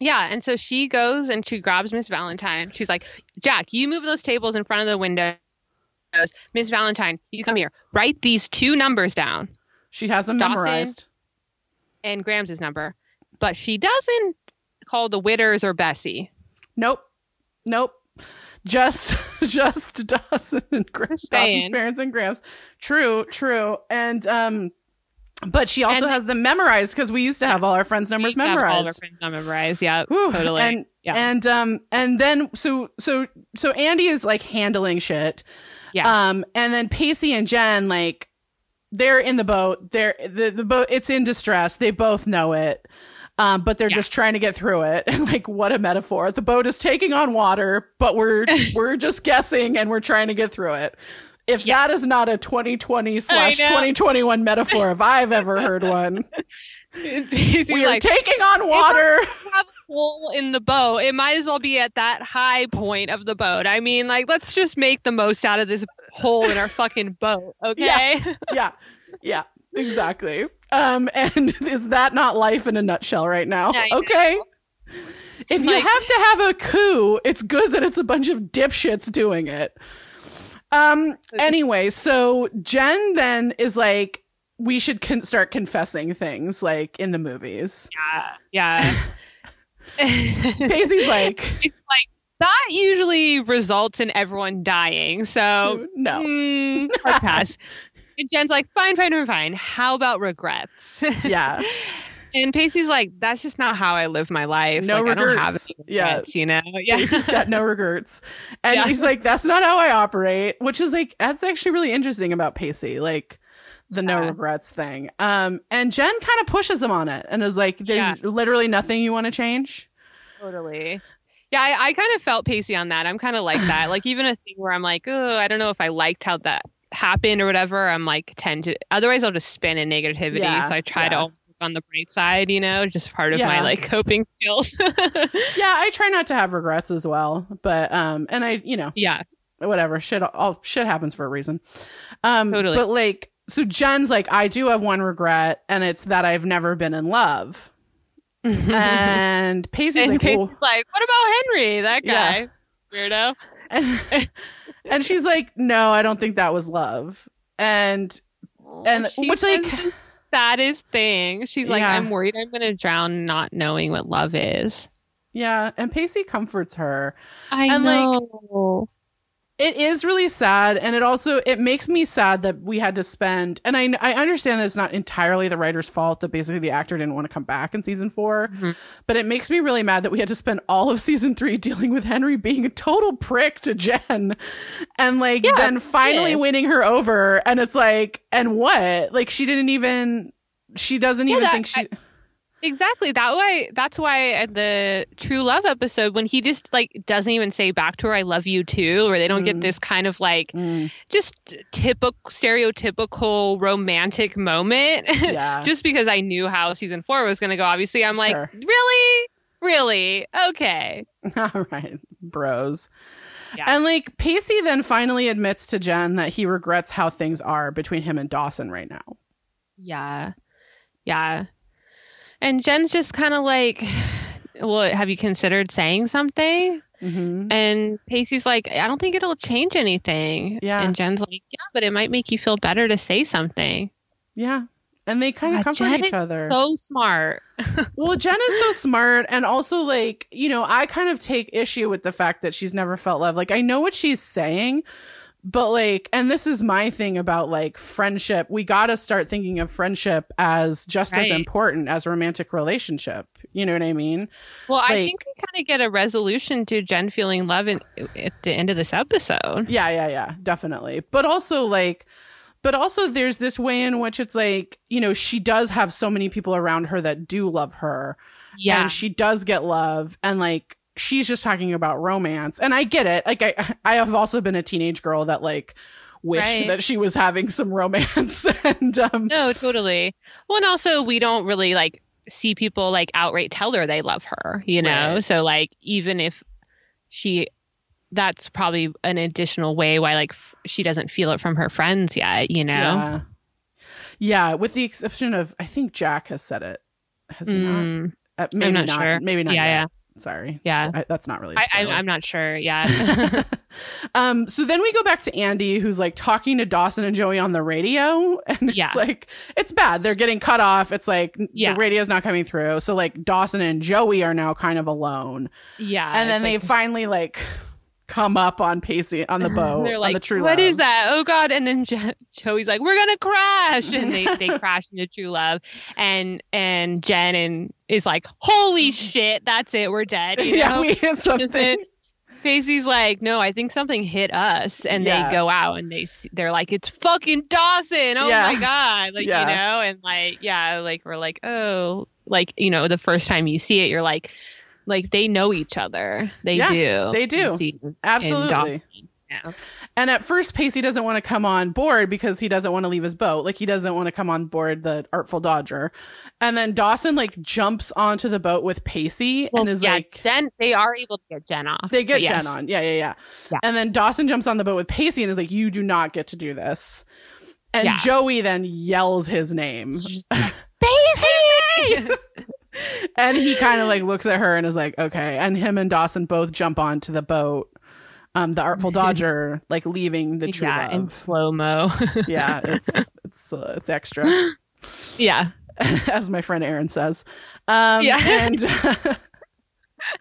Yeah, and so she goes and she grabs Miss Valentine. She's like, Jack, you move those tables in front of the windows. Miss Valentine, you come here. Write these two numbers down. She has them Dawson. memorized. and Grams' number, but she doesn't call the Witters or Bessie. Nope. Nope. Just [laughs] just Dawson and Gra- Dawson's parents and Grams. True, true. And um but she also And- has them memorized because we used to have all our friends' numbers We used to have All of our memorized. friends memorized. Yeah, totally. And yeah, and um and then so so so Andy is like handling shit. yeah, Um, and then Pacey and Jen, like, they're in the boat. They're the, the boat. It's in distress. They both know it. Um, but they're Yeah. just trying to get through it. And [laughs] like, what a metaphor. The boat is taking on water, but we're, [laughs] we're just guessing and we're trying to get through it. If that is not a 2020 slash 2021 [laughs] metaphor, if I've ever heard one, we are like, taking on water. have a hole in the boat. It might as well be at that high point of the boat. I mean, like, let's just make the most out of this hole in our fucking boat, [laughs] okay? yeah. Yeah. yeah Exactly. Um, and [laughs] is that not life in a nutshell right now? Okay. If you have to have a coup, it's good that it's a bunch of dipshits doing it. Um. Anyway, so Jen then is like, we should con- start confessing things like in the movies. yeah, yeah. [laughs] [laughs] Pacey's like, it's like that usually results in everyone dying. So no. mm, pass. [laughs] And Jen's like, fine, fine, fine, fine. How about regrets? Yeah. And Pacey's like, that's just not how I live my life. No like, I don't have regrets. any Yeah. regrets, you know? [laughs] Yeah. Pacey's got no regrets. And Yeah. he's like, that's not how I operate, which is like, that's actually really interesting about Pacey. Like, the no Yeah. regrets thing. Um, and Jen kind of pushes him on it and is like, there's Yeah. literally nothing you want to change. Totally. Yeah, I, I kind of felt Pacey on that. I'm kind of like that. Like even a thing where I'm like, oh, I don't know if I liked how that happened or whatever. I'm like tend to. Otherwise, I'll just spin in negativity. Yeah, so I try yeah. to on the bright side. You know, just part of Yeah. my like coping skills. [laughs] Yeah, I try not to have regrets as well, but um, and I, you know, yeah. whatever, shit, all shit happens for a reason. Um, Totally. but like, so Jen's like, I do have one regret, and it's that I've never been in love. [laughs] and Paisley's and like, Pacey's well, like, what about Henry? That Yeah. guy, weirdo. and, [laughs] and she's like, no, I don't think that was love. And And- She which, like- saddest thing. She's like, Yeah. I'm worried I'm gonna drown, not knowing what love is. yeah, and Pacey comforts her. I And, like, know. it is really sad and it also it makes me sad that we had to spend and i i understand that it's not entirely the writer's fault that basically the actor didn't want to come back in season 4 Mhm. but it makes me really mad that we had to spend all of season 3 dealing with henry being a total prick to jen and like Yeah, then finally winning her over and it's like and what like she didn't even she doesn't Yeah, even that- think she Exactly. That why that's why at the true love episode when he just like doesn't even say back to her I love you too or they don't Mm. get this kind of like Mm, just typical stereotypical romantic moment [laughs] yeah just because I knew how season 4 was going to go obviously I'm like Sure. really really okay [laughs] All right, bros. Yeah. And like Pacey then finally admits to Jen that he regrets how things are between him and Dawson right now. yeah yeah and Jen's just kind of like well have you considered saying something Mm-hmm. And Pacey's like, I don't think it'll change anything. Yeah. And Jen's like, Yeah, but it might make you feel better to say something. Yeah. And they kind of God, comfort Jen each is other. So smart. [laughs] well, Jen is so smart. And also, like, you know, I kind of take issue with the fact that she's never felt love. Like, I know what she's saying, but like, and this is my thing about like friendship. We got to start thinking of friendship as just as important as a romantic relationship. You know what I mean? Well, I think we kind of get a resolution to Jen feeling love in, at the end of this episode. Yeah, yeah, yeah, definitely. But also like but also there's this way in which it's like, you know, she does have so many people around her that do love her. Yeah. And she does get love and like she's just talking about romance. And I get it. Like I [laughs] I have also been a teenage girl that like wished Right. that she was having some romance [laughs] and um No, totally. Well, and also we don't really like see people like outright tell her they love her, you know? Right. So like even if she that's probably an additional way why like f- she doesn't feel it from her friends yet, you know? Yeah. Yeah, with the exception of I think Jack has said it. Has he not? Mm, Uh, maybe not not. sure. Maybe not. Yeah, yet. yeah. Sorry. yeah. I, that's not really. I. I'm not sure. Yeah. [laughs] um. So then we go back to Andy, who's like talking to Dawson and Joey on the radio, [laughs] and it's Yeah. like it's bad. They're getting cut off. It's like Yeah. the radio's not coming through. So like Dawson and Joey are now kind of alone, yeah. and then it's they like- finally like come up on Pacey on the [laughs] boat. They're on like, the True "What Love. is that? Oh God!" And then jo- Joey's like, "We're gonna crash!" And they they [laughs] crash into True Love, and and Jen and is like, "Holy shit, that's it, we're dead." You yeah, we hit something. Pacey's like, "No, I think something hit us," and Yeah. they go out and they see, they're like, "It's fucking Dawson!" Oh Yeah. my god, like Yeah. you know, and like yeah, like we're like, oh, like you know, the first time you see it, you're like. Like they know each other. They Yeah, do. they do. Absolutely. Yeah. And at first, Pacey doesn't want to come on board because he doesn't want to leave his boat. Like he doesn't want to come on board the Artful Dodger. And then Dawson like jumps onto the boat with Pacey and is yeah, like, Jen. They are able to get Jen off. they get yes. Jen on. Yeah, yeah, yeah, Yeah. And then Dawson jumps on the boat with Pacey and is like, you do not get to do this. And. Joey then yells his name. Pacey! [laughs] [laughs] and he kind of like looks at her and is like, okay. And him and Dawson both jump onto the boat. Um, the Artful [laughs] Dodger, like leaving the true yeah, in slow mo. [laughs] yeah, it's it's uh, it's extra. [gasps] yeah. [laughs] as my friend Aaron says. Um, Yeah. And,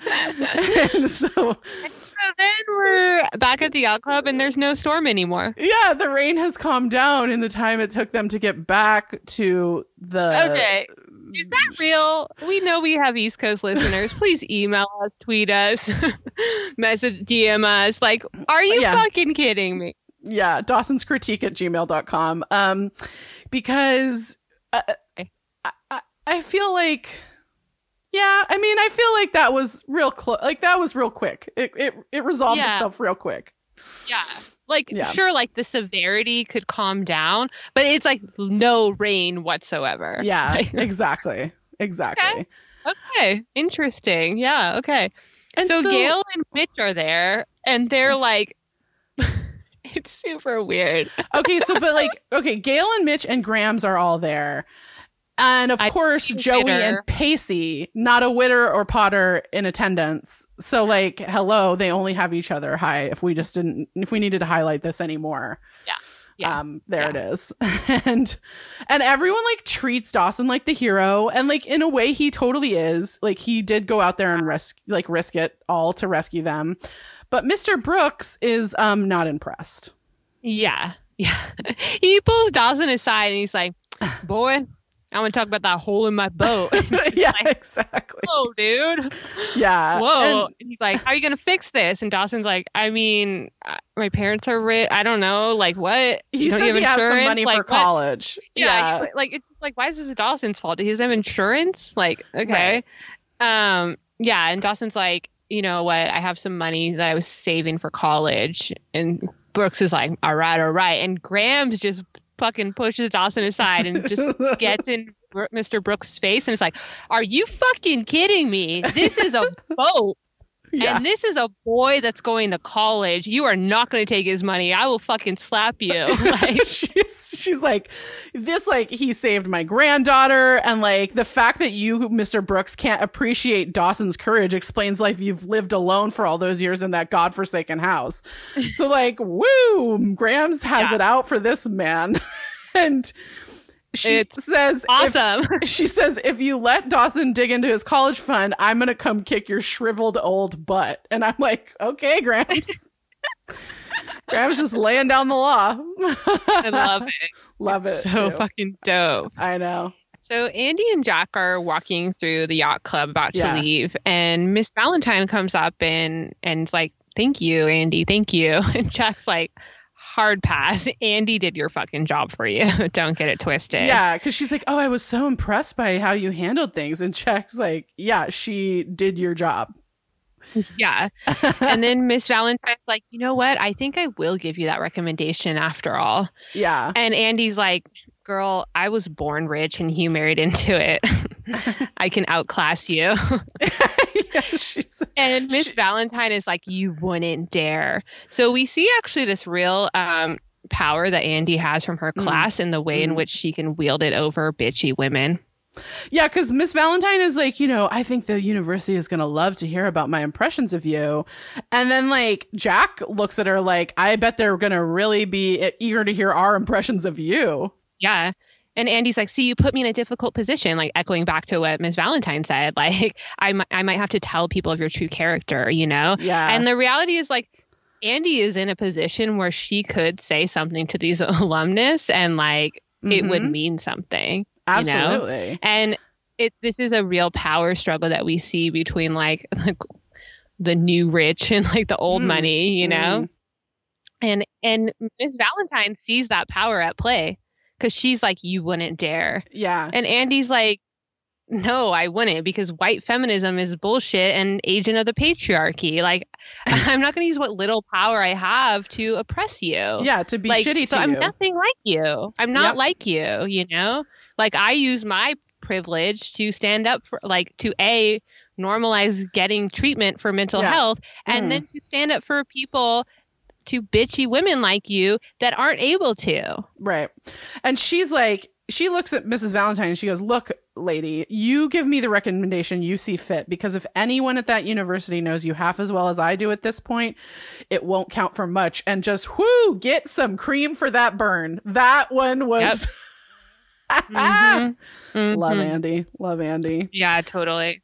and so, So then we're back at the yacht club, and there's no storm anymore. yeah, the rain has calmed down in the time it took them to get back to the. Okay. Is that real? We know we have East Coast listeners. Please email us, tweet us, [laughs] message, DM us. Like, are you Yeah. fucking kidding me? Yeah, Dawson's critique at gmail.com. Um, because uh, Okay. I, I, I feel like. Yeah, I mean, I feel like that was real close. Like that was real quick. It it it resolved Yeah. itself real quick. Yeah. Like, Yeah. sure, like the severity could calm down, but it's like no rain whatsoever. Yeah, [laughs] Like, exactly, exactly. okay. Interesting. Yeah. Okay. And so, Gail and Mitch are there, and they're like, [laughs] it's super weird. okay, so but like okay, Gail and Mitch and Grams are all there. And of I course, Joey Witter. and Pacey, not a Witter or Potter in attendance. So like, hello, they only have each other. Hi, if we just didn't, if we needed to highlight this anymore. Yeah. Um, there it is. [laughs] and, and everyone like treats Dawson like the hero. And like, in a way, he totally is. Like, he did go out there and risk, like, risk it all to rescue them. But Mr. Brooks is, um, not impressed. Yeah. [laughs] Yeah. he pulls Dawson aside and he's like, boy, I want to talk about that hole in my boat. [laughs] yeah, exactly. Whoa, dude. Yeah. Whoa. And- And he's like, how are you going to fix this? And Dawson's like, I mean, my parents are rich. I don't know. Like, what? he You don't says have he has some money Like, for what? college. Yeah. Yeah. like- like, it's like, why is this Dawson's fault? He doesn't have insurance? Like, okay. Um, yeah. And Dawson's like, you know what? I have some money that I was saving for college. And Brooks is like, all right, all right. And Grams just fucking pushes Dawson aside and just [laughs] gets in Mr. Brooks' face and is like, are you fucking kidding me? This is a boat. Yeah. And this is a boy that's going to college. You are not going to take his money. I will fucking slap you. [laughs] Like, [laughs] she's she's like this like he saved my granddaughter and like the fact that you Mr. Brooks can't appreciate Dawson's courage explains like you've lived alone for all those years in that godforsaken house. [laughs] So like woo Grams has Yeah. it out for this man. and she It's says if- awesome. [laughs] she says if you let Dawson dig into his college fund, I'm going to come kick your shriveled old butt. And I'm like, "Okay, Grams." [laughs] Grams just laying down the law. I love it. [laughs] Love it. So too. fucking dope. I know. So Andy and Jack are walking through the yacht club about to leave, and Miss Valentine comes up and and's like, "Thank you, Andy. Thank you." And Jack's like, hard pass. [laughs] Andy did your fucking job for you. [laughs] Don't get it twisted. Yeah, because she's like, oh, I was so impressed by how you handled things, and [laughs] Jack's like, yeah, she did your job. Yeah. and then Miss Valentine's like, you know what? I think I will give you that recommendation after all. Yeah. And Andy's like, girl, I was born rich and you married into it. [laughs] I can outclass you. [laughs] yeah, [laughs] and Miss she, Valentine is like, you wouldn't dare. So we see actually this real um, power that Andy has from her mm. class mm. and the way mm. in which she can wield it over bitchy women. Yeah, because Miss Valentine is like, you know, I think the university is going to love to hear about my impressions of you. And then, like, Jack looks at her like, I bet they're going to really be eager to hear our impressions of you. Yeah. And Andy's like, see, you put me in a difficult position, like echoing back to what Ms. Valentine said. [laughs] Like, I, I might have to tell people of your true character, you know? Yeah. And the reality is, like, Andy is in a position where she could say something to these [laughs] alumnus and, like, mm-hmm. it would mm-hmm. mean something. Absolutely. You know? And it, this is a real power struggle that we see between, like, [laughs] the, the new rich and, like, the old mm. money, you know? Mm. And, and Ms. Valentine sees that power at play because she's like, you wouldn't dare. Yeah. And Andy's like, no, I wouldn't because white feminism is bullshit and agent of the patriarchy. Like, [laughs] I'm not going to use what little power I have to oppress you. Yeah, to be like, shitty so to I'm you. nothing like you. I'm not yep. like you, you know? Like, I use my privilege to stand up for, like, to A, normalize getting treatment for mental yeah. health, and mm. then to stand up for people to bitchy women like you that aren't able to. Right. And she's like, she looks at Mrs. Valentine and she goes, Look, lady, you give me the recommendation you see fit because if anyone at that university knows you half as well as I do at this point, it won't count for much. And just whoo, get some cream for that burn. That one was. Yep. mm-hmm. [laughs] Mm-hmm. Love Andy. Love Andy. Yeah, totally.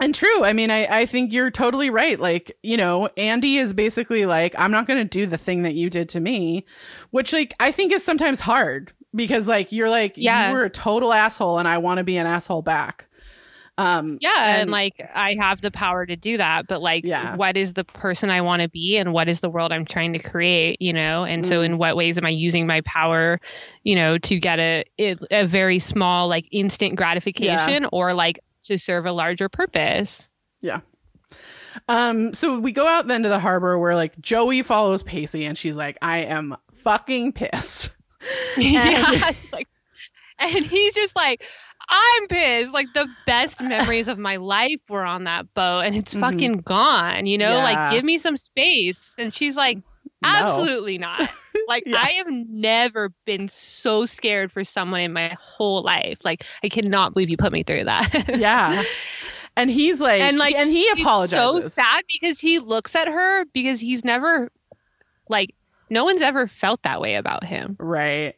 And true. I mean, I, I think you're totally right. Like, you know, Andy is basically like, I'm not going to do the thing that you did to me, which like I think is sometimes hard because like you're like, yeah. you were a total asshole and I want to be an asshole back. Um, yeah. And, and, like I have the power to do that, but like, yeah. what is the person I want to be and what is the world I'm trying to create, you know? And mm. so in what ways am I using my power, you know, to get a, a very small, like instant gratification yeah. or like to serve a larger purpose. Yeah. Um, so we go out then to the harbor where like Joey follows Pacey and she's like, I am fucking pissed. [laughs] And, yeah, like, and he's just like, I'm pissed. Like the best [laughs] memories of my life were on that boat and it's mm-hmm. fucking gone, you know? Yeah. Like give me some space. And she's like, absolutely no. not. [laughs] Like yeah. I have never been so scared for someone in my whole life. Like I cannot believe you put me through that. [laughs] yeah. And he's like, and like, and he apologizes. So sad because he looks at her because he's never, like, no one's ever felt that way about him. Right.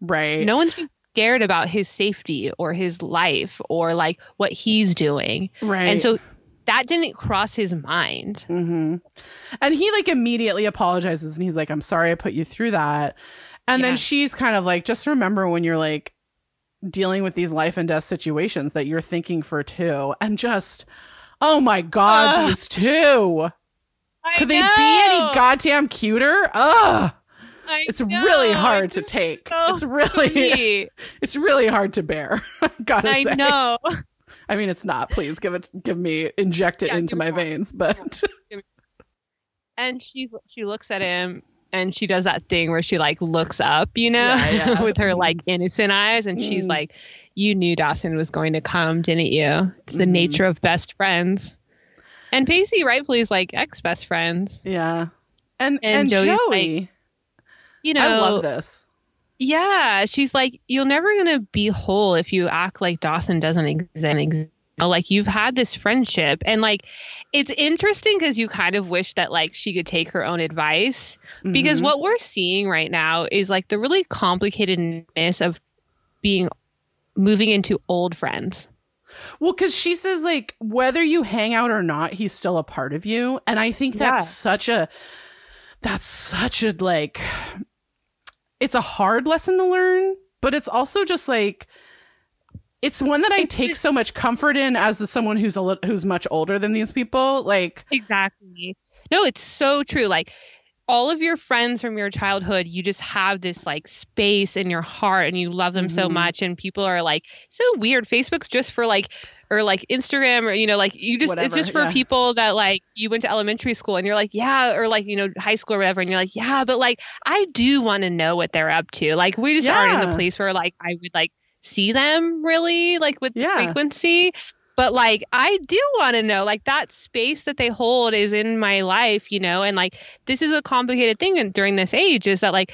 Right. No one's been scared about his safety or his life or like what he's doing. Right. And so that didn't cross his mind. Mm-hmm. And he like immediately apologizes and he's like, I'm sorry I put you through that. And yeah. then she's kind of like, just remember when you're like dealing with these life and death situations that you're thinking for two. And just, oh my God, uh, these two. I Could know. they be any goddamn cuter? Ugh. I it's know. really hard to take. So it's really sweet. [laughs] it's really hard to bear. [laughs] gotta I say. know. I mean, it's not. Please give it, give me, inject it yeah, into my veins. But and she's she looks at him and she does that thing where she like looks up, you know, yeah, yeah. [laughs] with her like innocent eyes, and she's mm. like, "You knew Dawson was going to come, didn't you? It's the mm. nature of best friends." And Pacey rightfully is like ex best friends. Yeah, and and, and Joey, like, you know, I love this. Yeah, she's like, you're never gonna be whole if you act like Dawson doesn't exist. Like you've had this friendship, and like it's interesting because you kind of wish that like she could take her own advice mm-hmm. because what we're seeing right now is like the really complicatedness of being moving into old friends. Well, because she says like whether you hang out or not, he's still a part of you, and I think that's yeah. such a that's such a like it's a hard lesson to learn, but it's also just like it's one that I take so much comfort in as someone who's a who's much older than these people. Like exactly. No, it's so true. Like all of your friends from your childhood, you just have this like space in your heart and you love them mm-hmm. so much. And people are like, so weird. Facebook's just for like, or like Instagram or, you know, like you just, Whatever, it's just for yeah. people that like you went to elementary school and you're like, yeah, or like, you know, high school or whatever. And you're like, yeah, but like, I do want to know what they're up to. Like, we just yeah. aren't in the place where like I would like see them really like with yeah. frequency but like i do want to know like that space that they hold is in my life you know and like this is a complicated thing and during this age is that like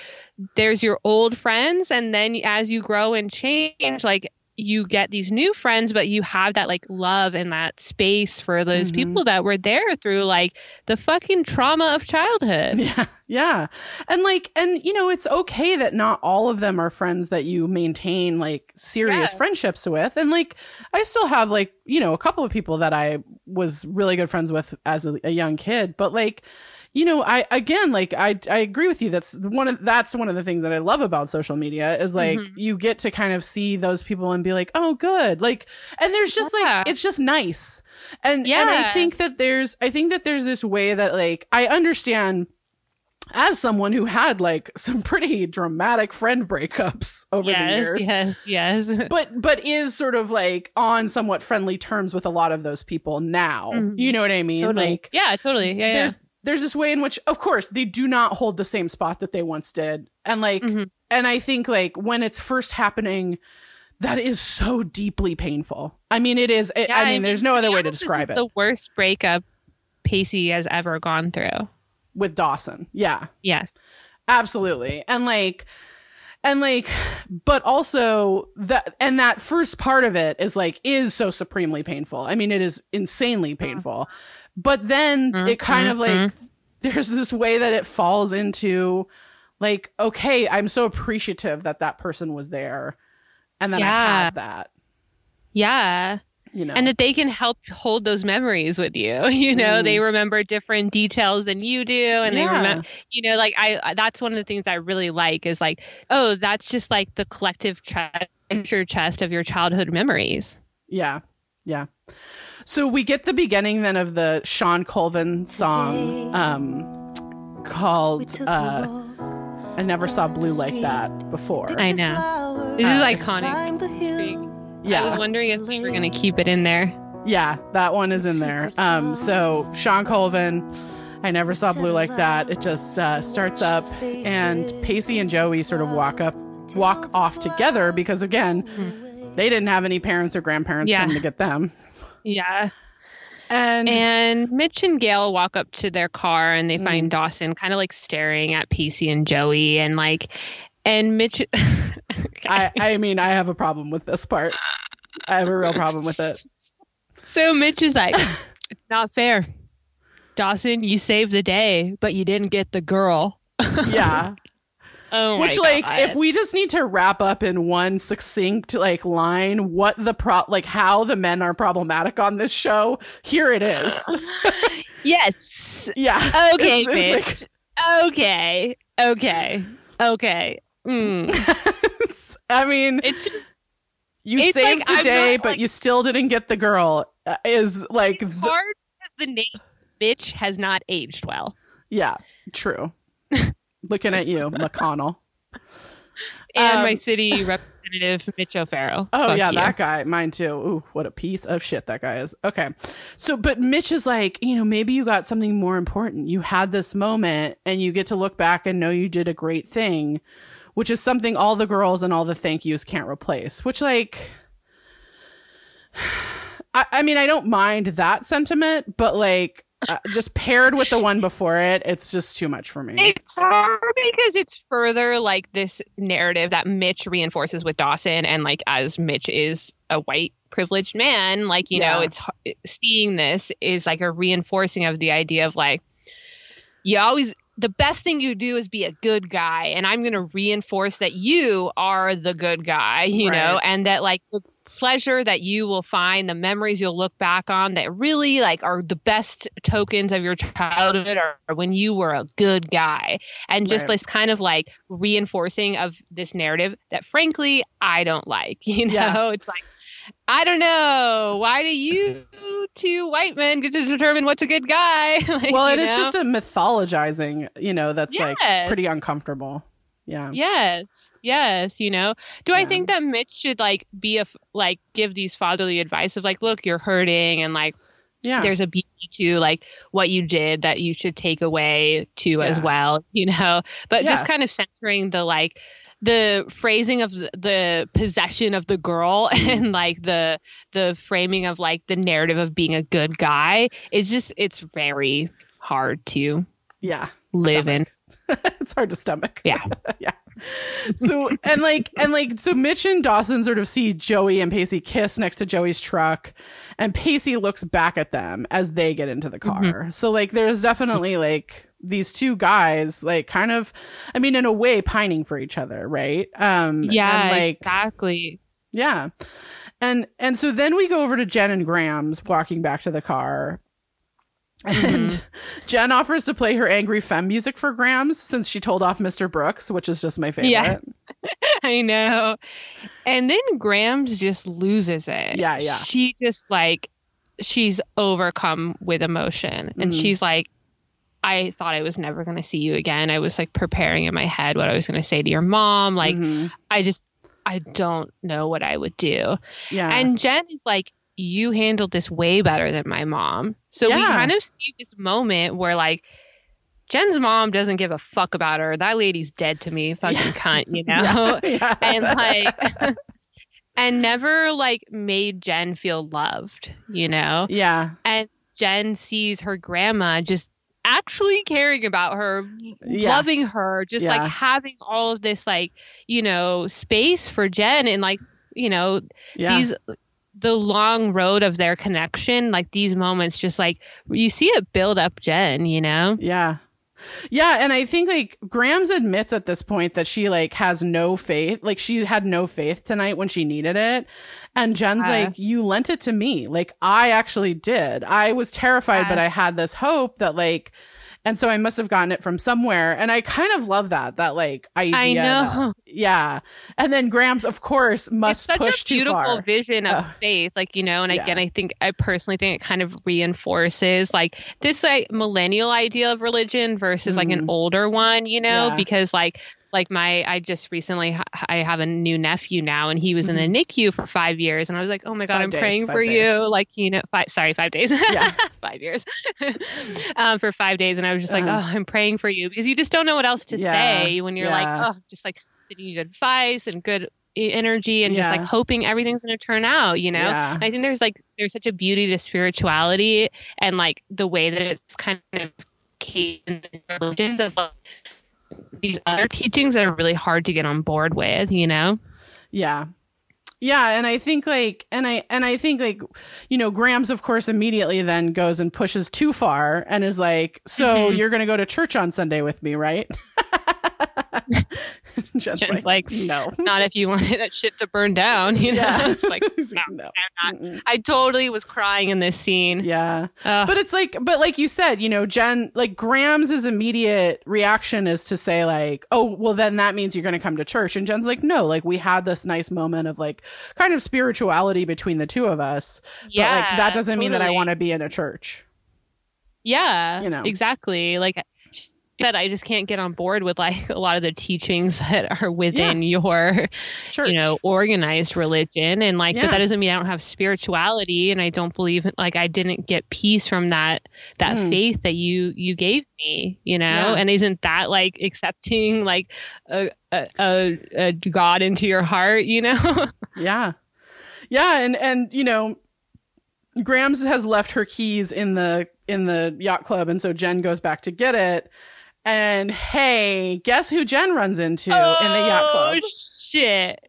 there's your old friends and then as you grow and change like you get these new friends, but you have that like love and that space for those mm-hmm. people that were there through like the fucking trauma of childhood. Yeah. Yeah. And like, and you know, it's okay that not all of them are friends that you maintain like serious yeah. friendships with. And like, I still have like, you know, a couple of people that I was really good friends with as a, a young kid, but like, you know, I again like I I agree with you. That's one of that's one of the things that I love about social media is like mm-hmm. you get to kind of see those people and be like, oh, good, like, and there's just yeah. like it's just nice, and yeah. and I think that there's I think that there's this way that like I understand as someone who had like [laughs] some pretty dramatic friend breakups over yes, the years. Yes, yes. [laughs] but but is sort of like on somewhat friendly terms with a lot of those people now. Mm-hmm. You know what I mean? Totally. Like Yeah, totally. Yeah, there's yeah there's this way in which of course they do not hold the same spot that they once did. And like mm-hmm. and i think like when it's first happening that is so deeply painful. I mean it is it, yeah, i mean there's no other way to describe it. the worst breakup pacey has ever gone through. With dawson. Yeah. Yes. Absolutely. And like and like but also that and that first part of it is like is so supremely painful. I mean it is insanely painful but then mm-hmm. it kind of like mm-hmm. there's this way that it falls into like, okay, I'm so appreciative that that person was there and that yeah. I had that. Yeah. You know. And that they can help hold those memories with you. [laughs] You know, mm. they remember different details than you do. And yeah. they remember, you know, like I, that's one of the things I really like is like, oh, that's just like the collective treasure chest of your childhood memories. Yeah. Yeah. So we get the beginning then of the Shawn Colvin song um, called uh, I Never Saw Blue Like That before. I know. This uh, is iconic. Yeah. I was wondering if we were going to keep it in there. Yeah, that one is in there. Um, so Shawn Colvin, I never saw blue like that. It just uh, starts up, and Pacey and Joey sort of walk up, walk off together because again, mm-hmm. they didn't have any parents or grandparents yeah. coming to get them. Yeah. And and Mitch and Gail walk up to their car and they mm. find Dawson kind of like staring at Pacey and Joey and like and Mitch okay. [laughs] I I mean I have a problem with this part. I have a real problem with it. So Mitch is like it's not fair. Dawson, you saved the day, but you didn't get the girl. [laughs] yeah. Oh Which, like, if we just need to wrap up in one succinct like line, what the pro like how the men are problematic on this show, here it is. [laughs] yes. Yeah. Okay, it's, it's like... okay. Okay. Okay. Mm. [laughs] I mean, it's, you it's saved like, the I'm day, not, but like, you still didn't get the girl. Uh, is like the... hard the name bitch has not aged well. Yeah, true. [laughs] Looking at you, McConnell. [laughs] And um, my city representative, [laughs] Mitch O'Farrell. Oh, Fuck yeah, you. that guy. Mine too. Ooh, what a piece of shit that guy is. Okay. So, but Mitch is like, you know, maybe you got something more important. You had this moment and you get to look back and know you did a great thing, which is something all the girls and all the thank yous can't replace, which, like, [sighs] I, I mean, I don't mind that sentiment, but like, uh, just paired with the one before it, it's just too much for me. It's hard because it's further like this narrative that Mitch reinforces with Dawson, and like as Mitch is a white privileged man, like you yeah. know, it's seeing this is like a reinforcing of the idea of like you always the best thing you do is be a good guy and i'm going to reinforce that you are the good guy you right. know and that like the pleasure that you will find, the memories you'll look back on that really like are the best tokens of your childhood are when you were a good guy. And just right. this kind of like reinforcing of this narrative that frankly I don't like. [laughs] You know, yeah. it's like I don't know. Why do you [laughs] two white men get to determine what's a good guy? [laughs] like, well, it is know? just a mythologizing, you know, that's yes. like pretty uncomfortable. Yeah. Yes. Yes. You know, do yeah. I think that Mitch should like be a, like, give these fatherly advice of like, look, you're hurting and like, yeah. there's a beauty to like what you did that you should take away too yeah. as well, [laughs] you know, but yeah. just kind of centering the like, the phrasing of the possession of the girl [laughs] mm-hmm. and like the the framing of like the narrative of being a good guy is just it's very hard to yeah live stomach. in [laughs] it's hard to stomach. Yeah. [laughs] Yeah. So and like and like so Mitch and Dawson sort of see Joey and Pacey kiss next to Joey's truck and Pacey looks back at them as they get into the car. Mm-hmm. So like there's definitely like these two guys like kind of i mean in a way pining for each other right? Um yeah like exactly. Yeah. And and so then we go over to jen and Grams walking back to the car and mm-hmm. jen offers to play her angry femme music for grams since she told off mr brooks which is just my favorite yeah [laughs] i know and then grams just loses it yeah yeah she just like she's overcome with emotion and mm-hmm. she's like I thought I was never going to see you again. I was like preparing in my head what I was going to say to your mom. Like, mm-hmm. I just, I don't know what I would do. Yeah. And Jen is like, you handled this way better than my mom. So yeah. we kind of see this moment where like, Jen's mom doesn't give a fuck about her. That lady's dead to me, [laughs] fucking yeah. cunt, you know? [laughs] Yeah. [laughs] and like, and never like made Jen feel loved, you know? Yeah. And Jen sees her grandma just actually caring about her, yeah. loving her, just yeah. like having all of this like, you know, space for Jen and like, you know, yeah. these the long road of their connection, like these moments just like you see it build up Jen, you know? Yeah. Yeah, and I think like Grams admits at this point that she like has no faith. Like she had no faith tonight when she needed it. And Jen's uh-huh. like, "You lent it to me. Like I actually did. I was terrified, but uh-huh. I had this hope that like and so I must have gotten it from somewhere. And I kind of love that, that like idea. I know. That, yeah. And then Grams, of course, must it's such a beautiful vision of faith. Like, you know, and yeah. again, I think I personally think it kind of reinforces like this like millennial idea of religion versus mm. like an mm-hmm. older one, you know, yeah. because like like my i just recently i have a new nephew now and he was in the mm-hmm. nicu for five years and i was like oh my god i i'm days, praying for days. you like you know five sorry five days yeah [laughs] five years [laughs] um, for five days and i was just like uh-huh. oh i'm praying for you because you just don't know what else to yeah. say when you're yeah. like oh just like giving you good advice and good energy and yeah. just like hoping everything's going to turn out you know yeah. i think there's like there's such a beauty to spirituality and like the way that it's kind of in religions of like these other teachings that are really hard to get on board with, you know? Yeah. Yeah, and I think like and I and I think like you know Grams of course immediately then goes and pushes too far and is like, "So mm-hmm. you're going to go to church on Sunday with me, right?" [laughs] [laughs] Jen's, Jen's like, like, no, [laughs] not if you wanted that shit to burn down. You know, yeah. it's like, [laughs] no, no. I'm not. I totally was crying in this scene. Yeah, Ugh. but it's like, but like you said, you know, Jen, like Grams' immediate reaction is to say like, oh, well, then that means you're going to come to church, and Jen's like, no, like we had this nice moment of like kind of spirituality between the two of us. Yeah, but like that doesn't totally. mean that I want to be in a church. Yeah, you know, exactly. Like that I just can't get on board with like [laughs] a lot of the teachings [laughs] that are within yeah. your Church. you know organized religion and like yeah. but that doesn't mean I don't have spirituality and I don't believe like I didn't get peace from that that mm. faith that you you gave me you know yeah. and isn't that like accepting like a, a, a, a god into your heart you know [laughs] yeah yeah and and you know Grams has left her keys in the in the yacht club and so Jen goes back to get it and hey, guess who Jen runs into oh, in the yacht club? Oh shit.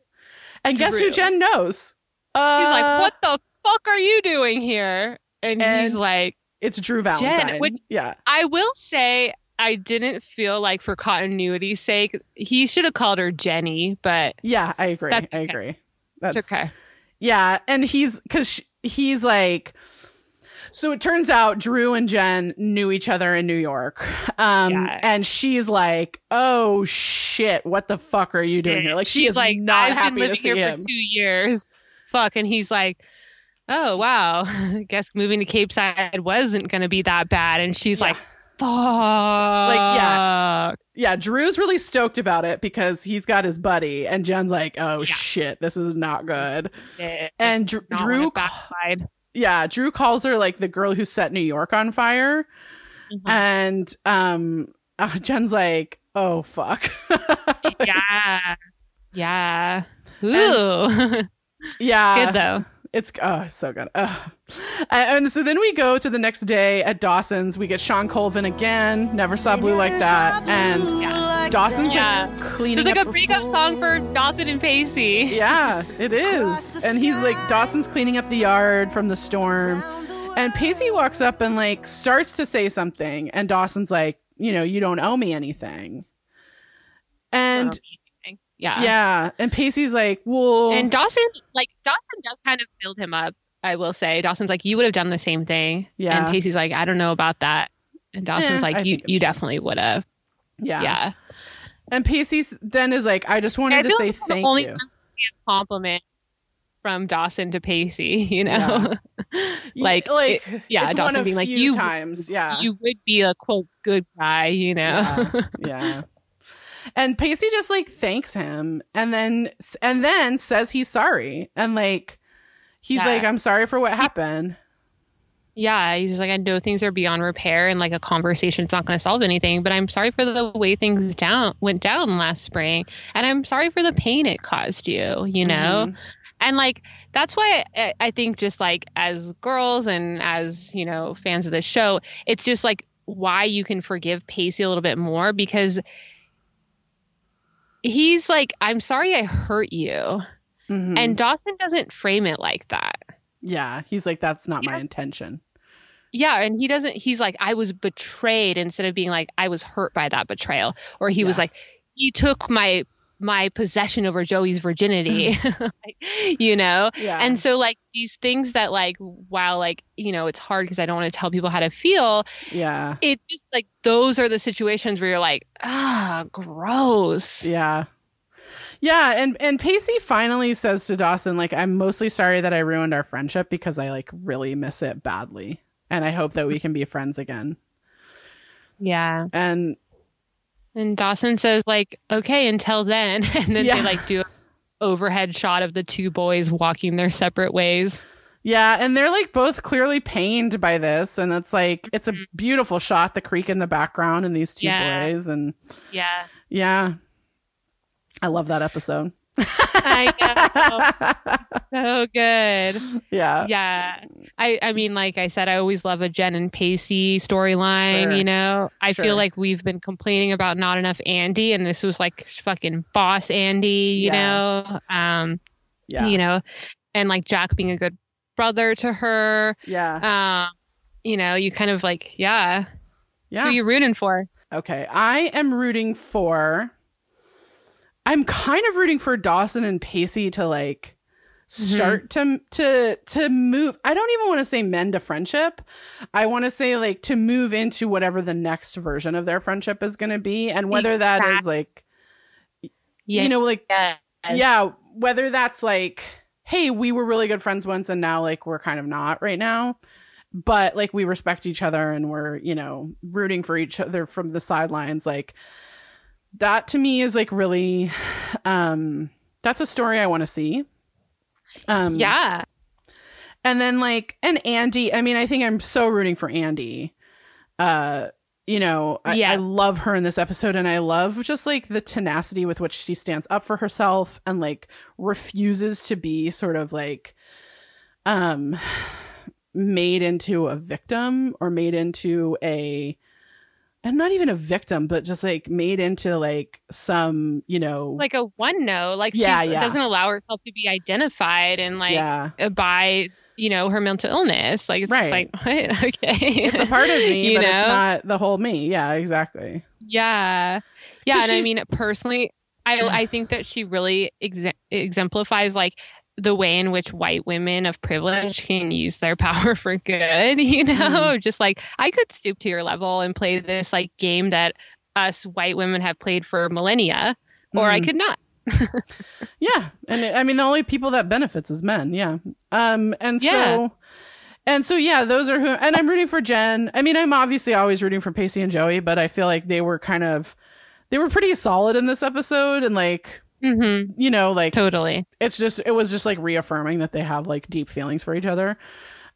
And Drew. guess who Jen knows? Uh, he's like, "What the fuck are you doing here?" And, and he's like, "It's Drew Valentine." Jen, which, yeah. I will say I didn't feel like for continuity's sake, he should have called her Jenny, but Yeah, I agree. I okay. agree. That's it's okay. Yeah, and he's cuz he's like so it turns out Drew and Jen knew each other in New York. Um, yeah. and she's like, "Oh shit, what the fuck are you doing here?" Like she's she is like, not I've happy been living to see here him. for two years. [laughs] fuck? And he's like, oh, wow. [laughs] I guess moving to Capeside wasn't going to be that bad. And she's yeah. like, fuck. Like, yeah. Yeah. Drew's really stoked about it because he's got his buddy. And Jen's like, oh, yeah. shit, this is not good. And Dr- Drew. Yeah. Drew calls her like the girl who set New York on fire. Mm-hmm. And um, uh, Jen's like, oh, fuck. yeah. [laughs] Yeah. Ooh. And, [laughs] yeah. Good though. It's oh so good. Ugh. And so then we go to the next day at Dawson's. We get Shawn Colvin again. Never saw blue like that. And yeah. Dawson's yeah. like cleaning. Up. It's like a breakup song for Dawson and Pacey. Yeah, it is. And he's like Dawson's cleaning up the yard from the storm. And Pacey walks up and like starts to say something, and Dawson's like, you know, you don't owe me anything. And yeah. Yeah. And Pacey's like, well. And Dawson, like, Dawson does kind of build him up, I will say. Dawson's like, you would have done the same thing. Yeah. And Pacey's like, I don't know about that. And Dawson's eh, like, you, you definitely would have. Yeah. Yeah. And Pacey then is like, I just wanted to say like thank only you. compliment from Dawson to Pacey, [laughs] you know? Yeah. [laughs] like, like it, yeah, Dawson being like, you, times, yeah. You would be a quote good guy, you know? yeah. [laughs] yeah. And Pacey just like thanks him and then and then says he's sorry. And like he's yeah. like, I'm sorry for what happened. Yeah, he's just like, I know things are beyond repair and like a conversation's not going to solve anything, but I'm sorry for the way things down went down last spring, and I'm sorry for the pain it caused you. You know, mm-hmm. and like that's why I, I think just like as girls and as you know fans of the show, it's just like why you can forgive Pacey a little bit more because he's like, I'm sorry I hurt you. Mm-hmm. And Dawson doesn't frame it like that. Yeah. He's like, that's not he my intention. Yeah. And he doesn't, he's like, I was betrayed instead of being like, I was hurt by that betrayal. Or he yeah. was like, he took my my possession over Joey's virginity, [laughs] like, you know? Yeah. And so like these things that like while like, you know, it's hard because I don't want to tell people how to feel. Yeah. It just like those are the situations where you're like, ah, gross. Yeah. Yeah, and and Pacey finally says to Dawson like I'm mostly sorry that I ruined our friendship because I like really miss it badly and I hope that we can be friends again. Yeah. And and Dawson says like, "Okay, until then," [laughs] and then yeah. they like do an overhead shot of the two boys walking their separate ways. Yeah, and they're like both clearly pained by this, and it's like it's a mm-hmm. beautiful shot, the creek in the background, and these two yeah. boys, and yeah, yeah, I love that episode. I know. [laughs] so good. Yeah. Yeah. I, I mean, like I said, I always love a Jen and Pacey storyline, sure. you know? I sure. feel like we've been complaining about not enough Andy, and this was like fucking boss Andy, you yeah. know? Um, yeah. You know, and like Jack being a good brother to her. Yeah. Um, you know, you kind of like, yeah. Yeah. Who you rooting for? Okay. I am rooting for I'm kind of rooting for Dawson and Pacey to like start mm-hmm. to to to move I don't even want to say mend a friendship. I want to say like to move into whatever the next version of their friendship is going to be and whether that is like yeah. you know like yes. yeah, whether that's like hey, we were really good friends once and now like we're kind of not right now. But like we respect each other and we're, you know, rooting for each other from the sidelines like that to me is like really um that's a story I want to see. Um Yeah. And then like and Andy, I mean I think I'm so rooting for Andy. Uh you know, I, yeah. I love her in this episode and I love just like the tenacity with which she stands up for herself and like refuses to be sort of like um made into a victim or made into a and not even a victim, but just like made into like some, you know, like a one no, like yeah, she yeah. doesn't allow herself to be identified and like yeah. Uh, by you know her mental illness. Like it's right. like [laughs] what? okay, it's a part of me, [laughs] you but know? it's not the whole me. Yeah, exactly. Yeah, yeah, and I mean personally, I I think that she really ex- exemplifies like the way in which white women of privilege can use their [laughs] power for good, you know, mm. just like I could stoop to your level and play this like game that us white women have played for millennia, or mm. I could not. [laughs] yeah, and it, I mean the only people that benefits is men. Yeah. Um, and Yeah. so. And so yeah, those are who and I'm rooting for Jen. I mean, I'm obviously always rooting for Pacey and Joey, but I feel like they were kind of they were pretty solid in this episode and like, Mm-hmm. you know, like Totally. it's just it was just like reaffirming that they have like deep feelings for each other.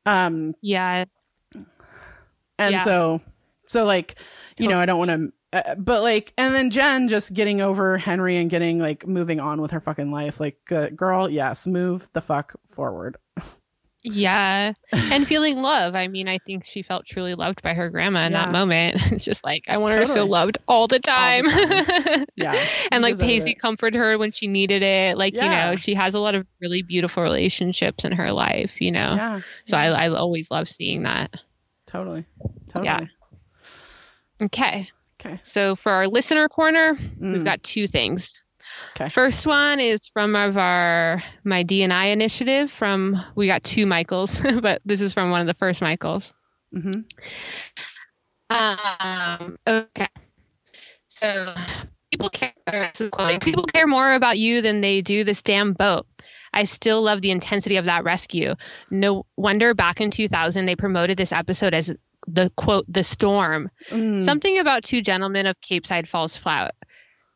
Um Yeah. and Yeah. so so like, you know, I don't want to uh, but like and then Jen just getting over Henry and getting like moving on with her fucking life. Like, uh, girl, yes, move the fuck forward. Yeah. And [laughs] feeling love. I mean, I think she felt truly loved by her grandma in Yeah. that moment. [laughs] It's just like, I want her to feel loved all the time. [laughs] Yeah. and like it. comforted her when she needed it. Like, you know, she has a lot of really beautiful relationships in her life, you know? Yeah. So I, I always love seeing that. Totally. Totally. Yeah. Okay. Okay. So for our listener corner, Mm. we've got two things. 'Kay. First one is from of our my DNI initiative from we got two Michaels, [laughs] but this is from one of the first Michaels. Mm-hmm. Um, okay. So people care. This is quoting, people care more about you than they do this damn boat. I still love the intensity of that rescue. No wonder back in 2000 they promoted this episode as the quote the storm. Mm. Something about two gentlemen of Capeside falls flat.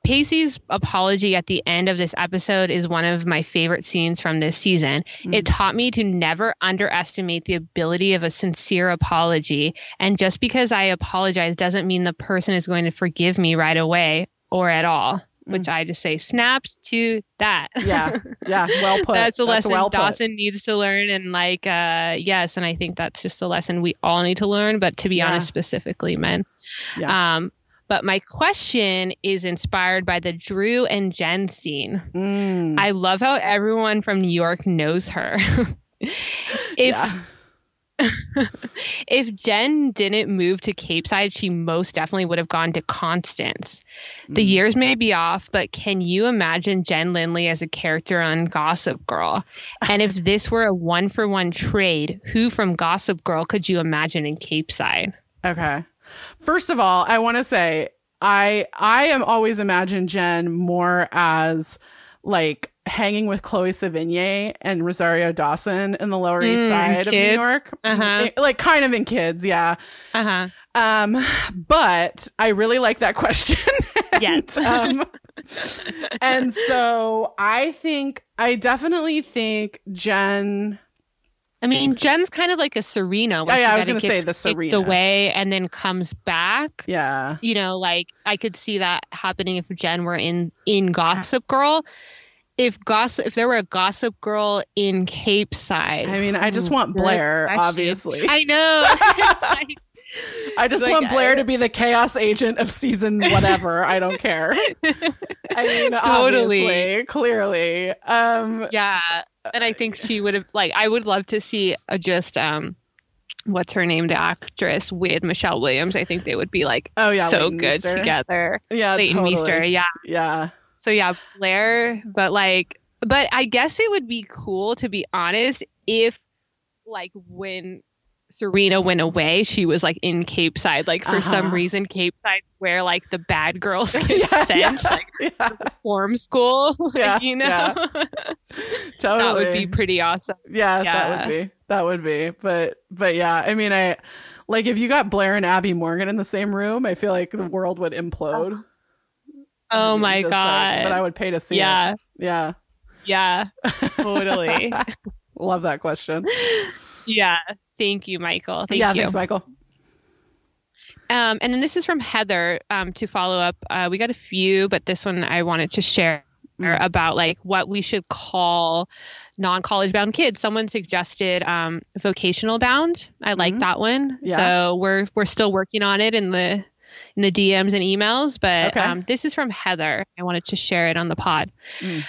Pacey's apology at the end of this episode is one of my favorite scenes from this season. It taught me to never underestimate the ability of a sincere apology. And just because I apologize doesn't mean the person is going to forgive me right away or at all, which I just say snaps to that. yeah. [laughs] Yeah. Well put. That's a lesson well put. Dawson needs to learn. And like, uh, yes, and I think that's just a lesson we all need to learn, but to be Yeah. honest, specifically men. Yeah. Um, but my question is inspired by the Drew and Jen scene. Mm. I love how everyone from New York knows her. [laughs] if [laughs] if Jen didn't move to Capeside, she most definitely would have gone to Constance. The Mm. years may be off, but can you imagine Jen Lindley as a character on Gossip Girl? And if [laughs] this were a one for one trade, who from Gossip Girl could you imagine in Capeside? Okay. First of all, I want to say I I am always imagine Jen more as like hanging with Chloe Sevigny and Rosario Dawson in the Lower East Mm, Side of New. York. Uh-huh. Like kind of in kids, yeah. Uh huh. Um, but I really like that question. [laughs] Yes. um, and so I think I definitely think Jen. I mean, Jen's kind of like a Serena. Oh, yeah, I was going gonna say the Serena. away and then comes back. Yeah. You know, like I could see that happening if Jen were in in Gossip Girl. If gossip, if there were a Gossip Girl in Capeside, I mean, I just want Blair, obviously. I know. [laughs] I just Like, want Blair I- to be the chaos agent of season [laughs] whatever. I don't care. [laughs] I mean, Totally. clearly. Um, yeah, and I think she would have like. I would love to see a just um. What's her name? The actress with Michelle Williams. I think they would be like oh yeah, so Leighton good Meester. together. Yeah, Leighton totally. Meester, yeah. Yeah, So yeah, Blair, but like, but I guess it would be cool to be honest if, like, when Serena went away, she was like in Capeside. Like for some Uh-huh. reason, Capeside's where like the bad girls [laughs] get yeah, sent, yeah, like yeah, form school. [laughs] like, Yeah, you know, yeah. totally. [laughs] that would be pretty awesome. Yeah, that would be. That would be. But but yeah, I mean, I like if you got Blair and Abby Morgan in the same room, I feel like the world would implode. Oh my Just, like, god! but I would pay to see yeah, it. Yeah, yeah, totally. love that question. yeah. Thank you, Michael. Thank yeah, you. thanks, Michael. Um, and then this is from Heather um, to follow up. Uh, we got a few, but this one I wanted to share Mm. about like what we should call non-college bound kids. Someone suggested um, vocational bound. I like Mhm. that one. Yeah. So we're we're still working on it in the in the DMs and emails. But Okay. um, this is from Heather. I wanted to share it on the pod. Mm.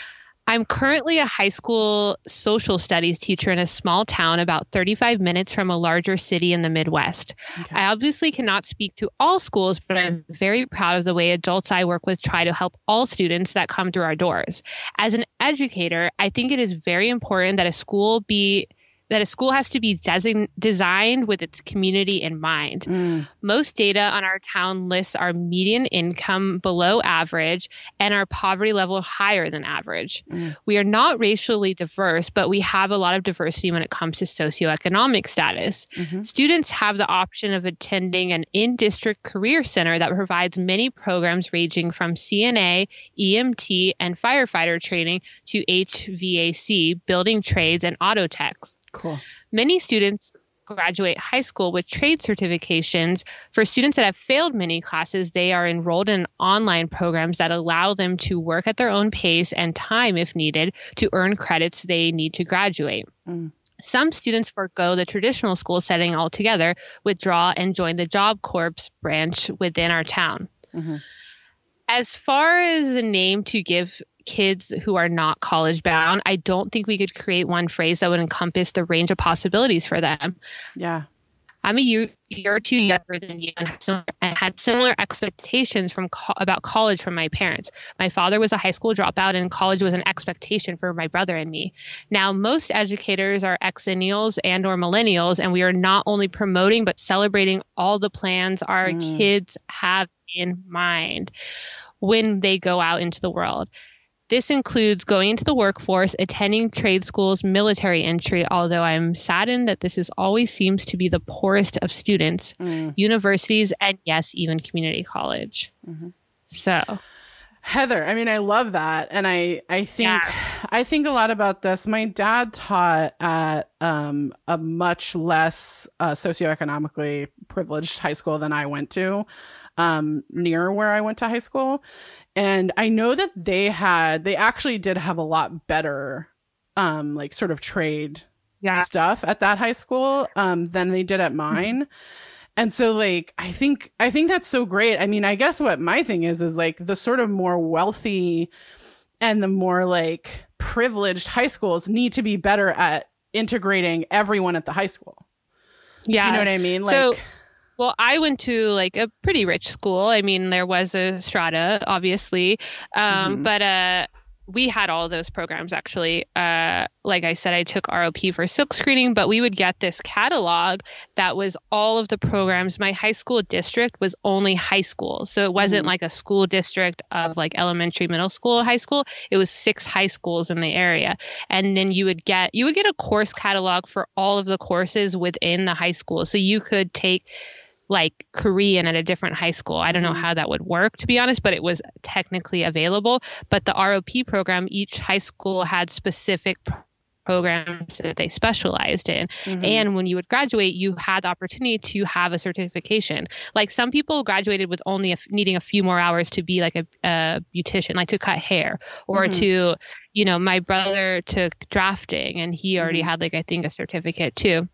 I'm currently a high school social studies teacher in a small town about 35 minutes from a larger city in the Midwest. Okay. I obviously cannot speak to all schools, but I'm very proud of the way adults I work with try to help all students that come through our doors. As an educator, I think it is very important that a school be that a school has to be design, designed with its community in mind. Mm. Most data on our town lists our median income below average and our poverty level higher than average. Mm. We are not racially diverse, but we have a lot of diversity when it comes to socioeconomic status. Mm-hmm. Students have the option of attending an in district career center that provides many programs ranging from CNA, EMT, and firefighter training to HVAC, building trades, and auto techs. Cool. Many students graduate high school with trade certifications. For students that have failed many classes, they are enrolled in online programs that allow them to work at their own pace and time if needed to earn credits they need to graduate. Mm. Some students forego the traditional school setting altogether, withdraw, and join the Job Corps branch within our town. Mm-hmm. As far as a name to give kids who are not college bound, I don't think we could create one phrase that would encompass the range of possibilities for them. Yeah. I'm a year, year or two younger than you and, similar, and had similar expectations from co- about college from my parents. My father was a high school dropout, and college was an expectation for my brother and me. Now, most educators are exennials and or millennials, and we are not only promoting but celebrating all the plans our mm. kids have in mind when they go out into the world. This includes going into the workforce, attending trade schools, military entry, although I'm saddened that this is always seems to be the poorest of students, mm. universities, and yes, even community college. Mm-hmm. So. Heather, I mean, I love that, and I, I think, yeah. I think a lot about this. My dad taught at um, a much less uh, socioeconomically privileged high school than I went to, um, near where I went to high school, and I know that they had, they actually did have a lot better, um, like sort of trade yeah. stuff at that high school, um, than they did at mm-hmm. mine. And so like I think I think that's so great. I mean, I guess what my thing is is like the sort of more wealthy and the more like privileged high schools need to be better at integrating everyone at the high school. Yeah. Do you know what I mean? Like so, well, I went to like a pretty rich school. I mean, there was a strata, obviously, um, mm-hmm. but uh, we had all those programs actually. Uh, like I said, I took ROP for silk screening, but we would get this catalog that was all of the programs. My high school district was only high school, so it wasn't mm-hmm. like a school district of like elementary, middle school, high school. It was six high schools in the area, and then you would get you would get a course catalog for all of the courses within the high school, so you could take like Korean at a different high school. I don't know mm-hmm. how that would work to be honest, but it was technically available. But the ROP program, each high school had specific programs that they specialized in. Mm-hmm. And when you would graduate, you had the opportunity to have a certification. Like some people graduated with only a, needing a few more hours to be like a, a beautician, like to cut hair or mm-hmm. to, you know, my brother took drafting and he already mm-hmm. had like, I think a certificate too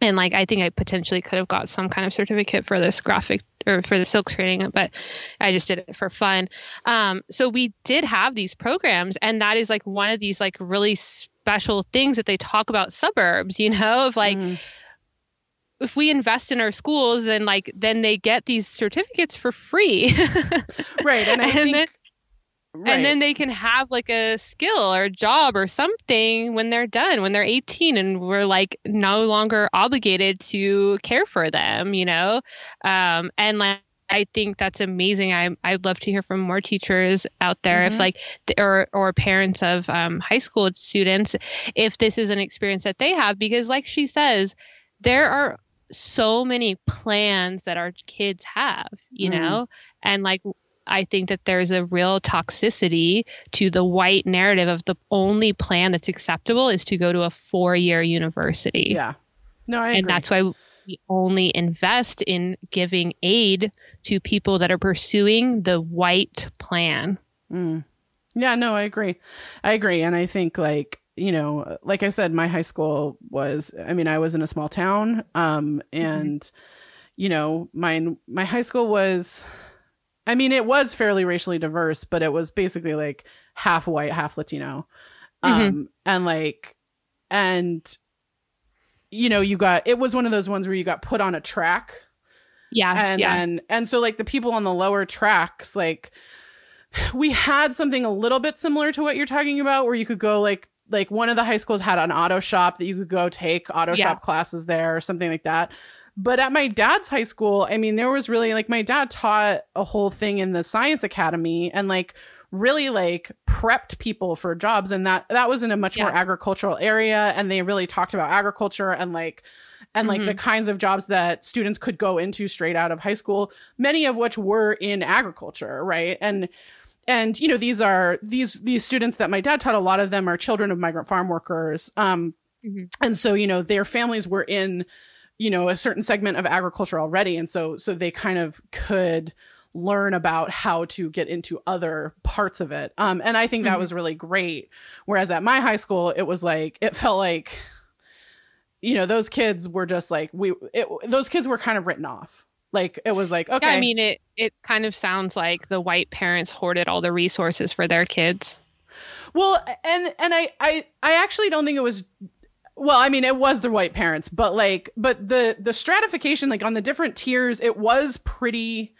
and like I think I potentially could have got some kind of certificate for this graphic or for the silk screening, but I just did it for fun. Um, so we did have these programs, and that is like one of these like really special things that they talk about suburbs. You know, of like. Mm. If we invest in our schools, and like then they get these certificates for free, [laughs] right? And I and think then, Right. And then they can have like a skill or a job or something when they're done, when they're 18, and we're like no longer obligated to care for them, you know? Um, and like, I think that's amazing. I I'd love to hear from more teachers out there, mm-hmm. if like or or parents of um, high school students, if this is an experience that they have, because like she says, there are so many plans that our kids have, you mm-hmm. know, and like I think that there's a real toxicity to the white narrative of the only plan that's acceptable is to go to a four year university. Yeah. No, I agree. And that's why we only invest in giving aid to people that are pursuing the white plan. Mm. Yeah, no, I agree. I agree. And I think like, you know, like I said, my high school was, I mean, I was in a small town. Um, and, mm-hmm. you know, my, my high school was, I mean, it was fairly racially diverse, but it was basically like half white, half Latino. Mm-hmm. Um, and like, and, you know, you got, it was one of those ones where you got put on a track. Yeah. And yeah. and and so like the people on the lower tracks, like, we had something a little bit similar to what you're talking about where you could go like like one of the high schools had an auto shop that you could go take auto Yeah. shop classes there or something like that. But at my dad's high school, I mean, there was really like my dad taught a whole thing in the science academy and like really like prepped people for jobs. And that that was in a much more agricultural area. And they really talked about agriculture and like and like Mhm. the kinds of jobs that students could go into straight out of high school many of which were in agriculture right? And and you know these are these these students that my dad taught a lot of them are children of migrant farm workers. Um Mhm. and so you know their families were in you know a certain segment of agriculture already. And so so they kind of could learn about how to get into other parts of it. Um and i think that Mhm. was really great. Whereas at my high school it was like it felt like you know those kids were just like we it, those kids were kind of written off. Like it was like okay Yeah, I mean it it kind of sounds like the white parents hoarded all the resources for their kids. Well, and and I I I actually don't think it was well, I mean it was the white parents, but like but the the stratification like on the different tiers it was pretty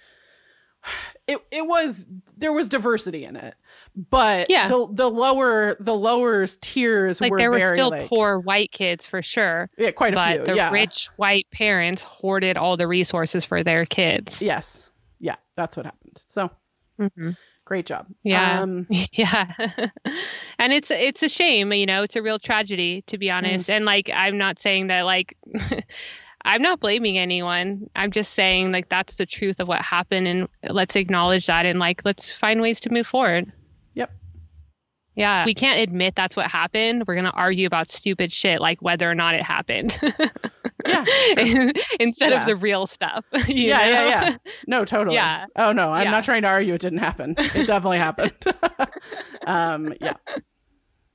it it was there was diversity in it. But Yeah. the the lower the lower tiers were. Like were there were very, still like- poor white kids for sure, yeah, quite a but few. But the yeah. rich white parents hoarded all the resources for their kids. Yes. Yeah, that's what happened. So, Mhm. Great job. Yeah. Um, [laughs] Yeah. and it's it's a shame, you know, it's a real tragedy to Mm. be honest. And like I'm not saying that like [laughs] I'm not blaming anyone. I'm just saying like that's the truth of what happened and let's acknowledge that and like let's find ways to move forward. Yeah. We can't admit that's what happened. We're going to argue about stupid shit like whether or not it happened. [laughs] yeah. [laughs] Instead Yeah. of the real stuff. [laughs] yeah, know? yeah, yeah. No, totally. Yeah. Oh no, I'm Yeah. not trying to argue it didn't happen. It definitely happened. um, yeah.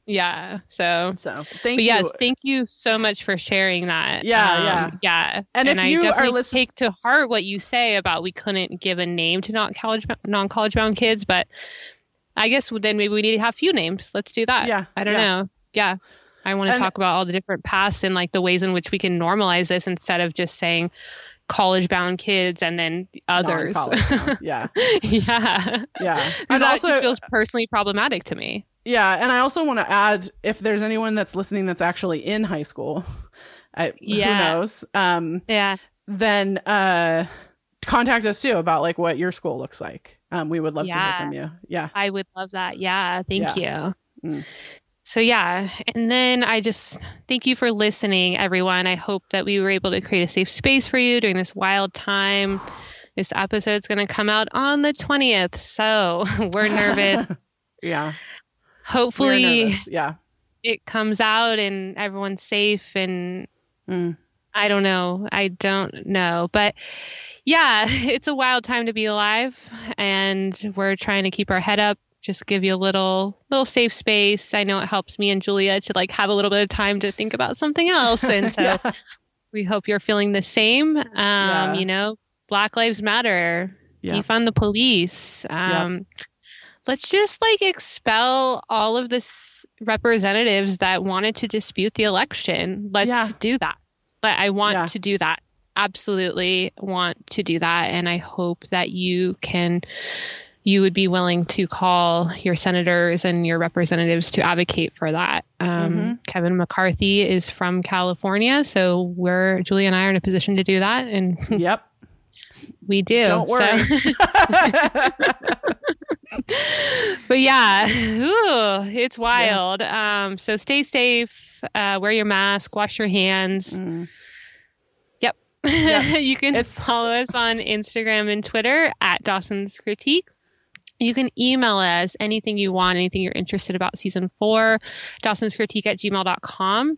Yeah. So So thank but you. yes, thank you so much for sharing that. Yeah, Um, yeah. yeah. And if I you are definitely listen- take to heart what you say about we couldn't give a name to not college non college bound kids, but I guess then maybe we need to have few names. Let's do that. Yeah, I don't yeah. know. Yeah. I want to talk about all the different paths and like the ways in which we can normalize this instead of just saying college bound kids and then others. [laughs] Yeah, yeah. yeah. And that also, just feels personally problematic to me. yeah, and I also want to add, if there's anyone that's listening that's actually in high school, I, Yeah. who knows? Um, Yeah. then uh, contact us too about like what your school looks like. Um, we would love to hear from you. Yeah, I would love that. Yeah, thank you. Mm. So yeah, and then I just thank you for listening, everyone. I hope that we were able to create a safe space for you during this wild time. This episode's going to come out on the 20th, so [laughs] we're nervous. [laughs] yeah. Hopefully, nervous. yeah. it comes out and everyone's safe and Mm. I don't know. I don't know. But yeah, [laughs] it's a wild time to be alive and we're trying to keep our head up. Just give you a little little safe space. I know it helps me and Julia to like have a little bit of time to think about something else. And [laughs] so Yeah. we hope you're feeling the same. Um, Yeah. you know, Black Lives Matter. Yeah. Defund the police. Um let's just like expel all of the representatives that wanted to dispute the election. Let's Yeah. do that. But I want Yeah. to do that. Absolutely want to do that. And I hope that you can, you would be willing to call your senators and your representatives to advocate for that. Um, Mhm. Kevin McCarthy is from California. So we're, Julie and I are in a position to do that. And [laughs] Yep. we do. Don't So- worry. [laughs] but yeah, [laughs] ooh, it's wild. Um, so stay safe, uh, wear your mask, wash your hands. Mm. [laughs] you can It's- follow us on Instagram and Twitter at Dawson's Critique. You can email us anything you want, anything you're interested about season four, Dawson's Critique at gmail.com.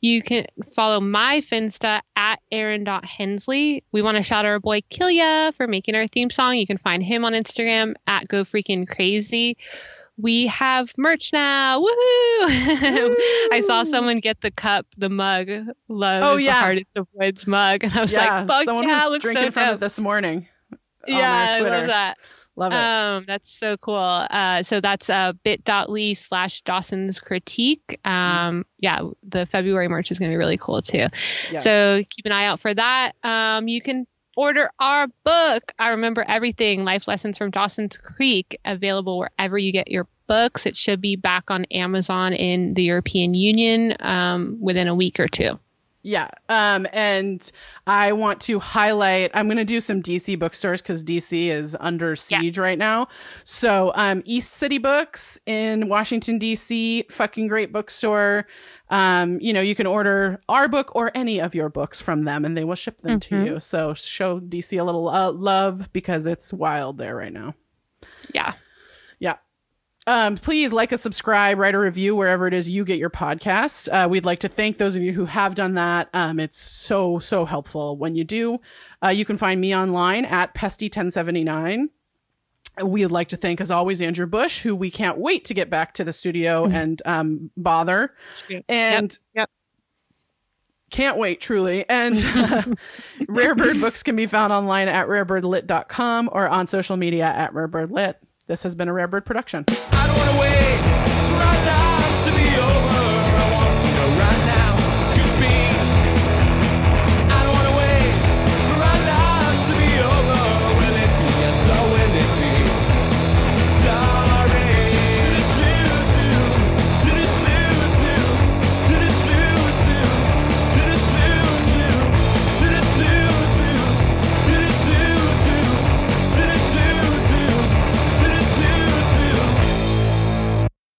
You can follow my Finsta at Aaron.Hensley. We want to shout out our boy Killia for making our theme song. You can find him on Instagram at Go Freaking Crazy. We have merch now. Woohoo! [laughs] I saw someone get the cup, the mug. Love Oh, is yeah. the hardest of woods mug. [laughs] And I was yeah. like, fuck Someone yeah, was drinking so from it this morning. Yeah, I love that. Love it. Um, that's so cool. Uh, so that's uh, bit.ly slash Dawson's Critique. Um, yeah, the February merch is going to be really cool too. Yeah. So keep an eye out for that. Um, you can order our book. I remember everything. Life lessons from Dawson's Creek available wherever you get your books. It should be back on Amazon in the European Union um, within a week or two. Yeah. Um, and I want to highlight, I'm going to do some DC bookstores because DC is under siege yeah. right now. So, um, East City Books in Washington, DC, fucking great bookstore. Um, you know, you can order our book or any of your books from them and they will ship them mm-hmm. to you. So show DC a little uh, love because it's wild there right now. Yeah. Yeah. Um, please like a subscribe, write a review wherever it is you get your podcasts. Uh, we'd like to thank those of you who have done that. Um, it's so, so helpful when you do. Uh, you can find me online at Pesty1079. We would like to thank, as always, Andrew Bush, who we can't wait to get back to the studio mm-hmm. and um, bother. Yep. And yep. Can't wait, truly. And uh, [laughs] Rarebird books can be found online at rarebirdlit.com or on social media at rarebirdlit. This has been a Rare Bird production.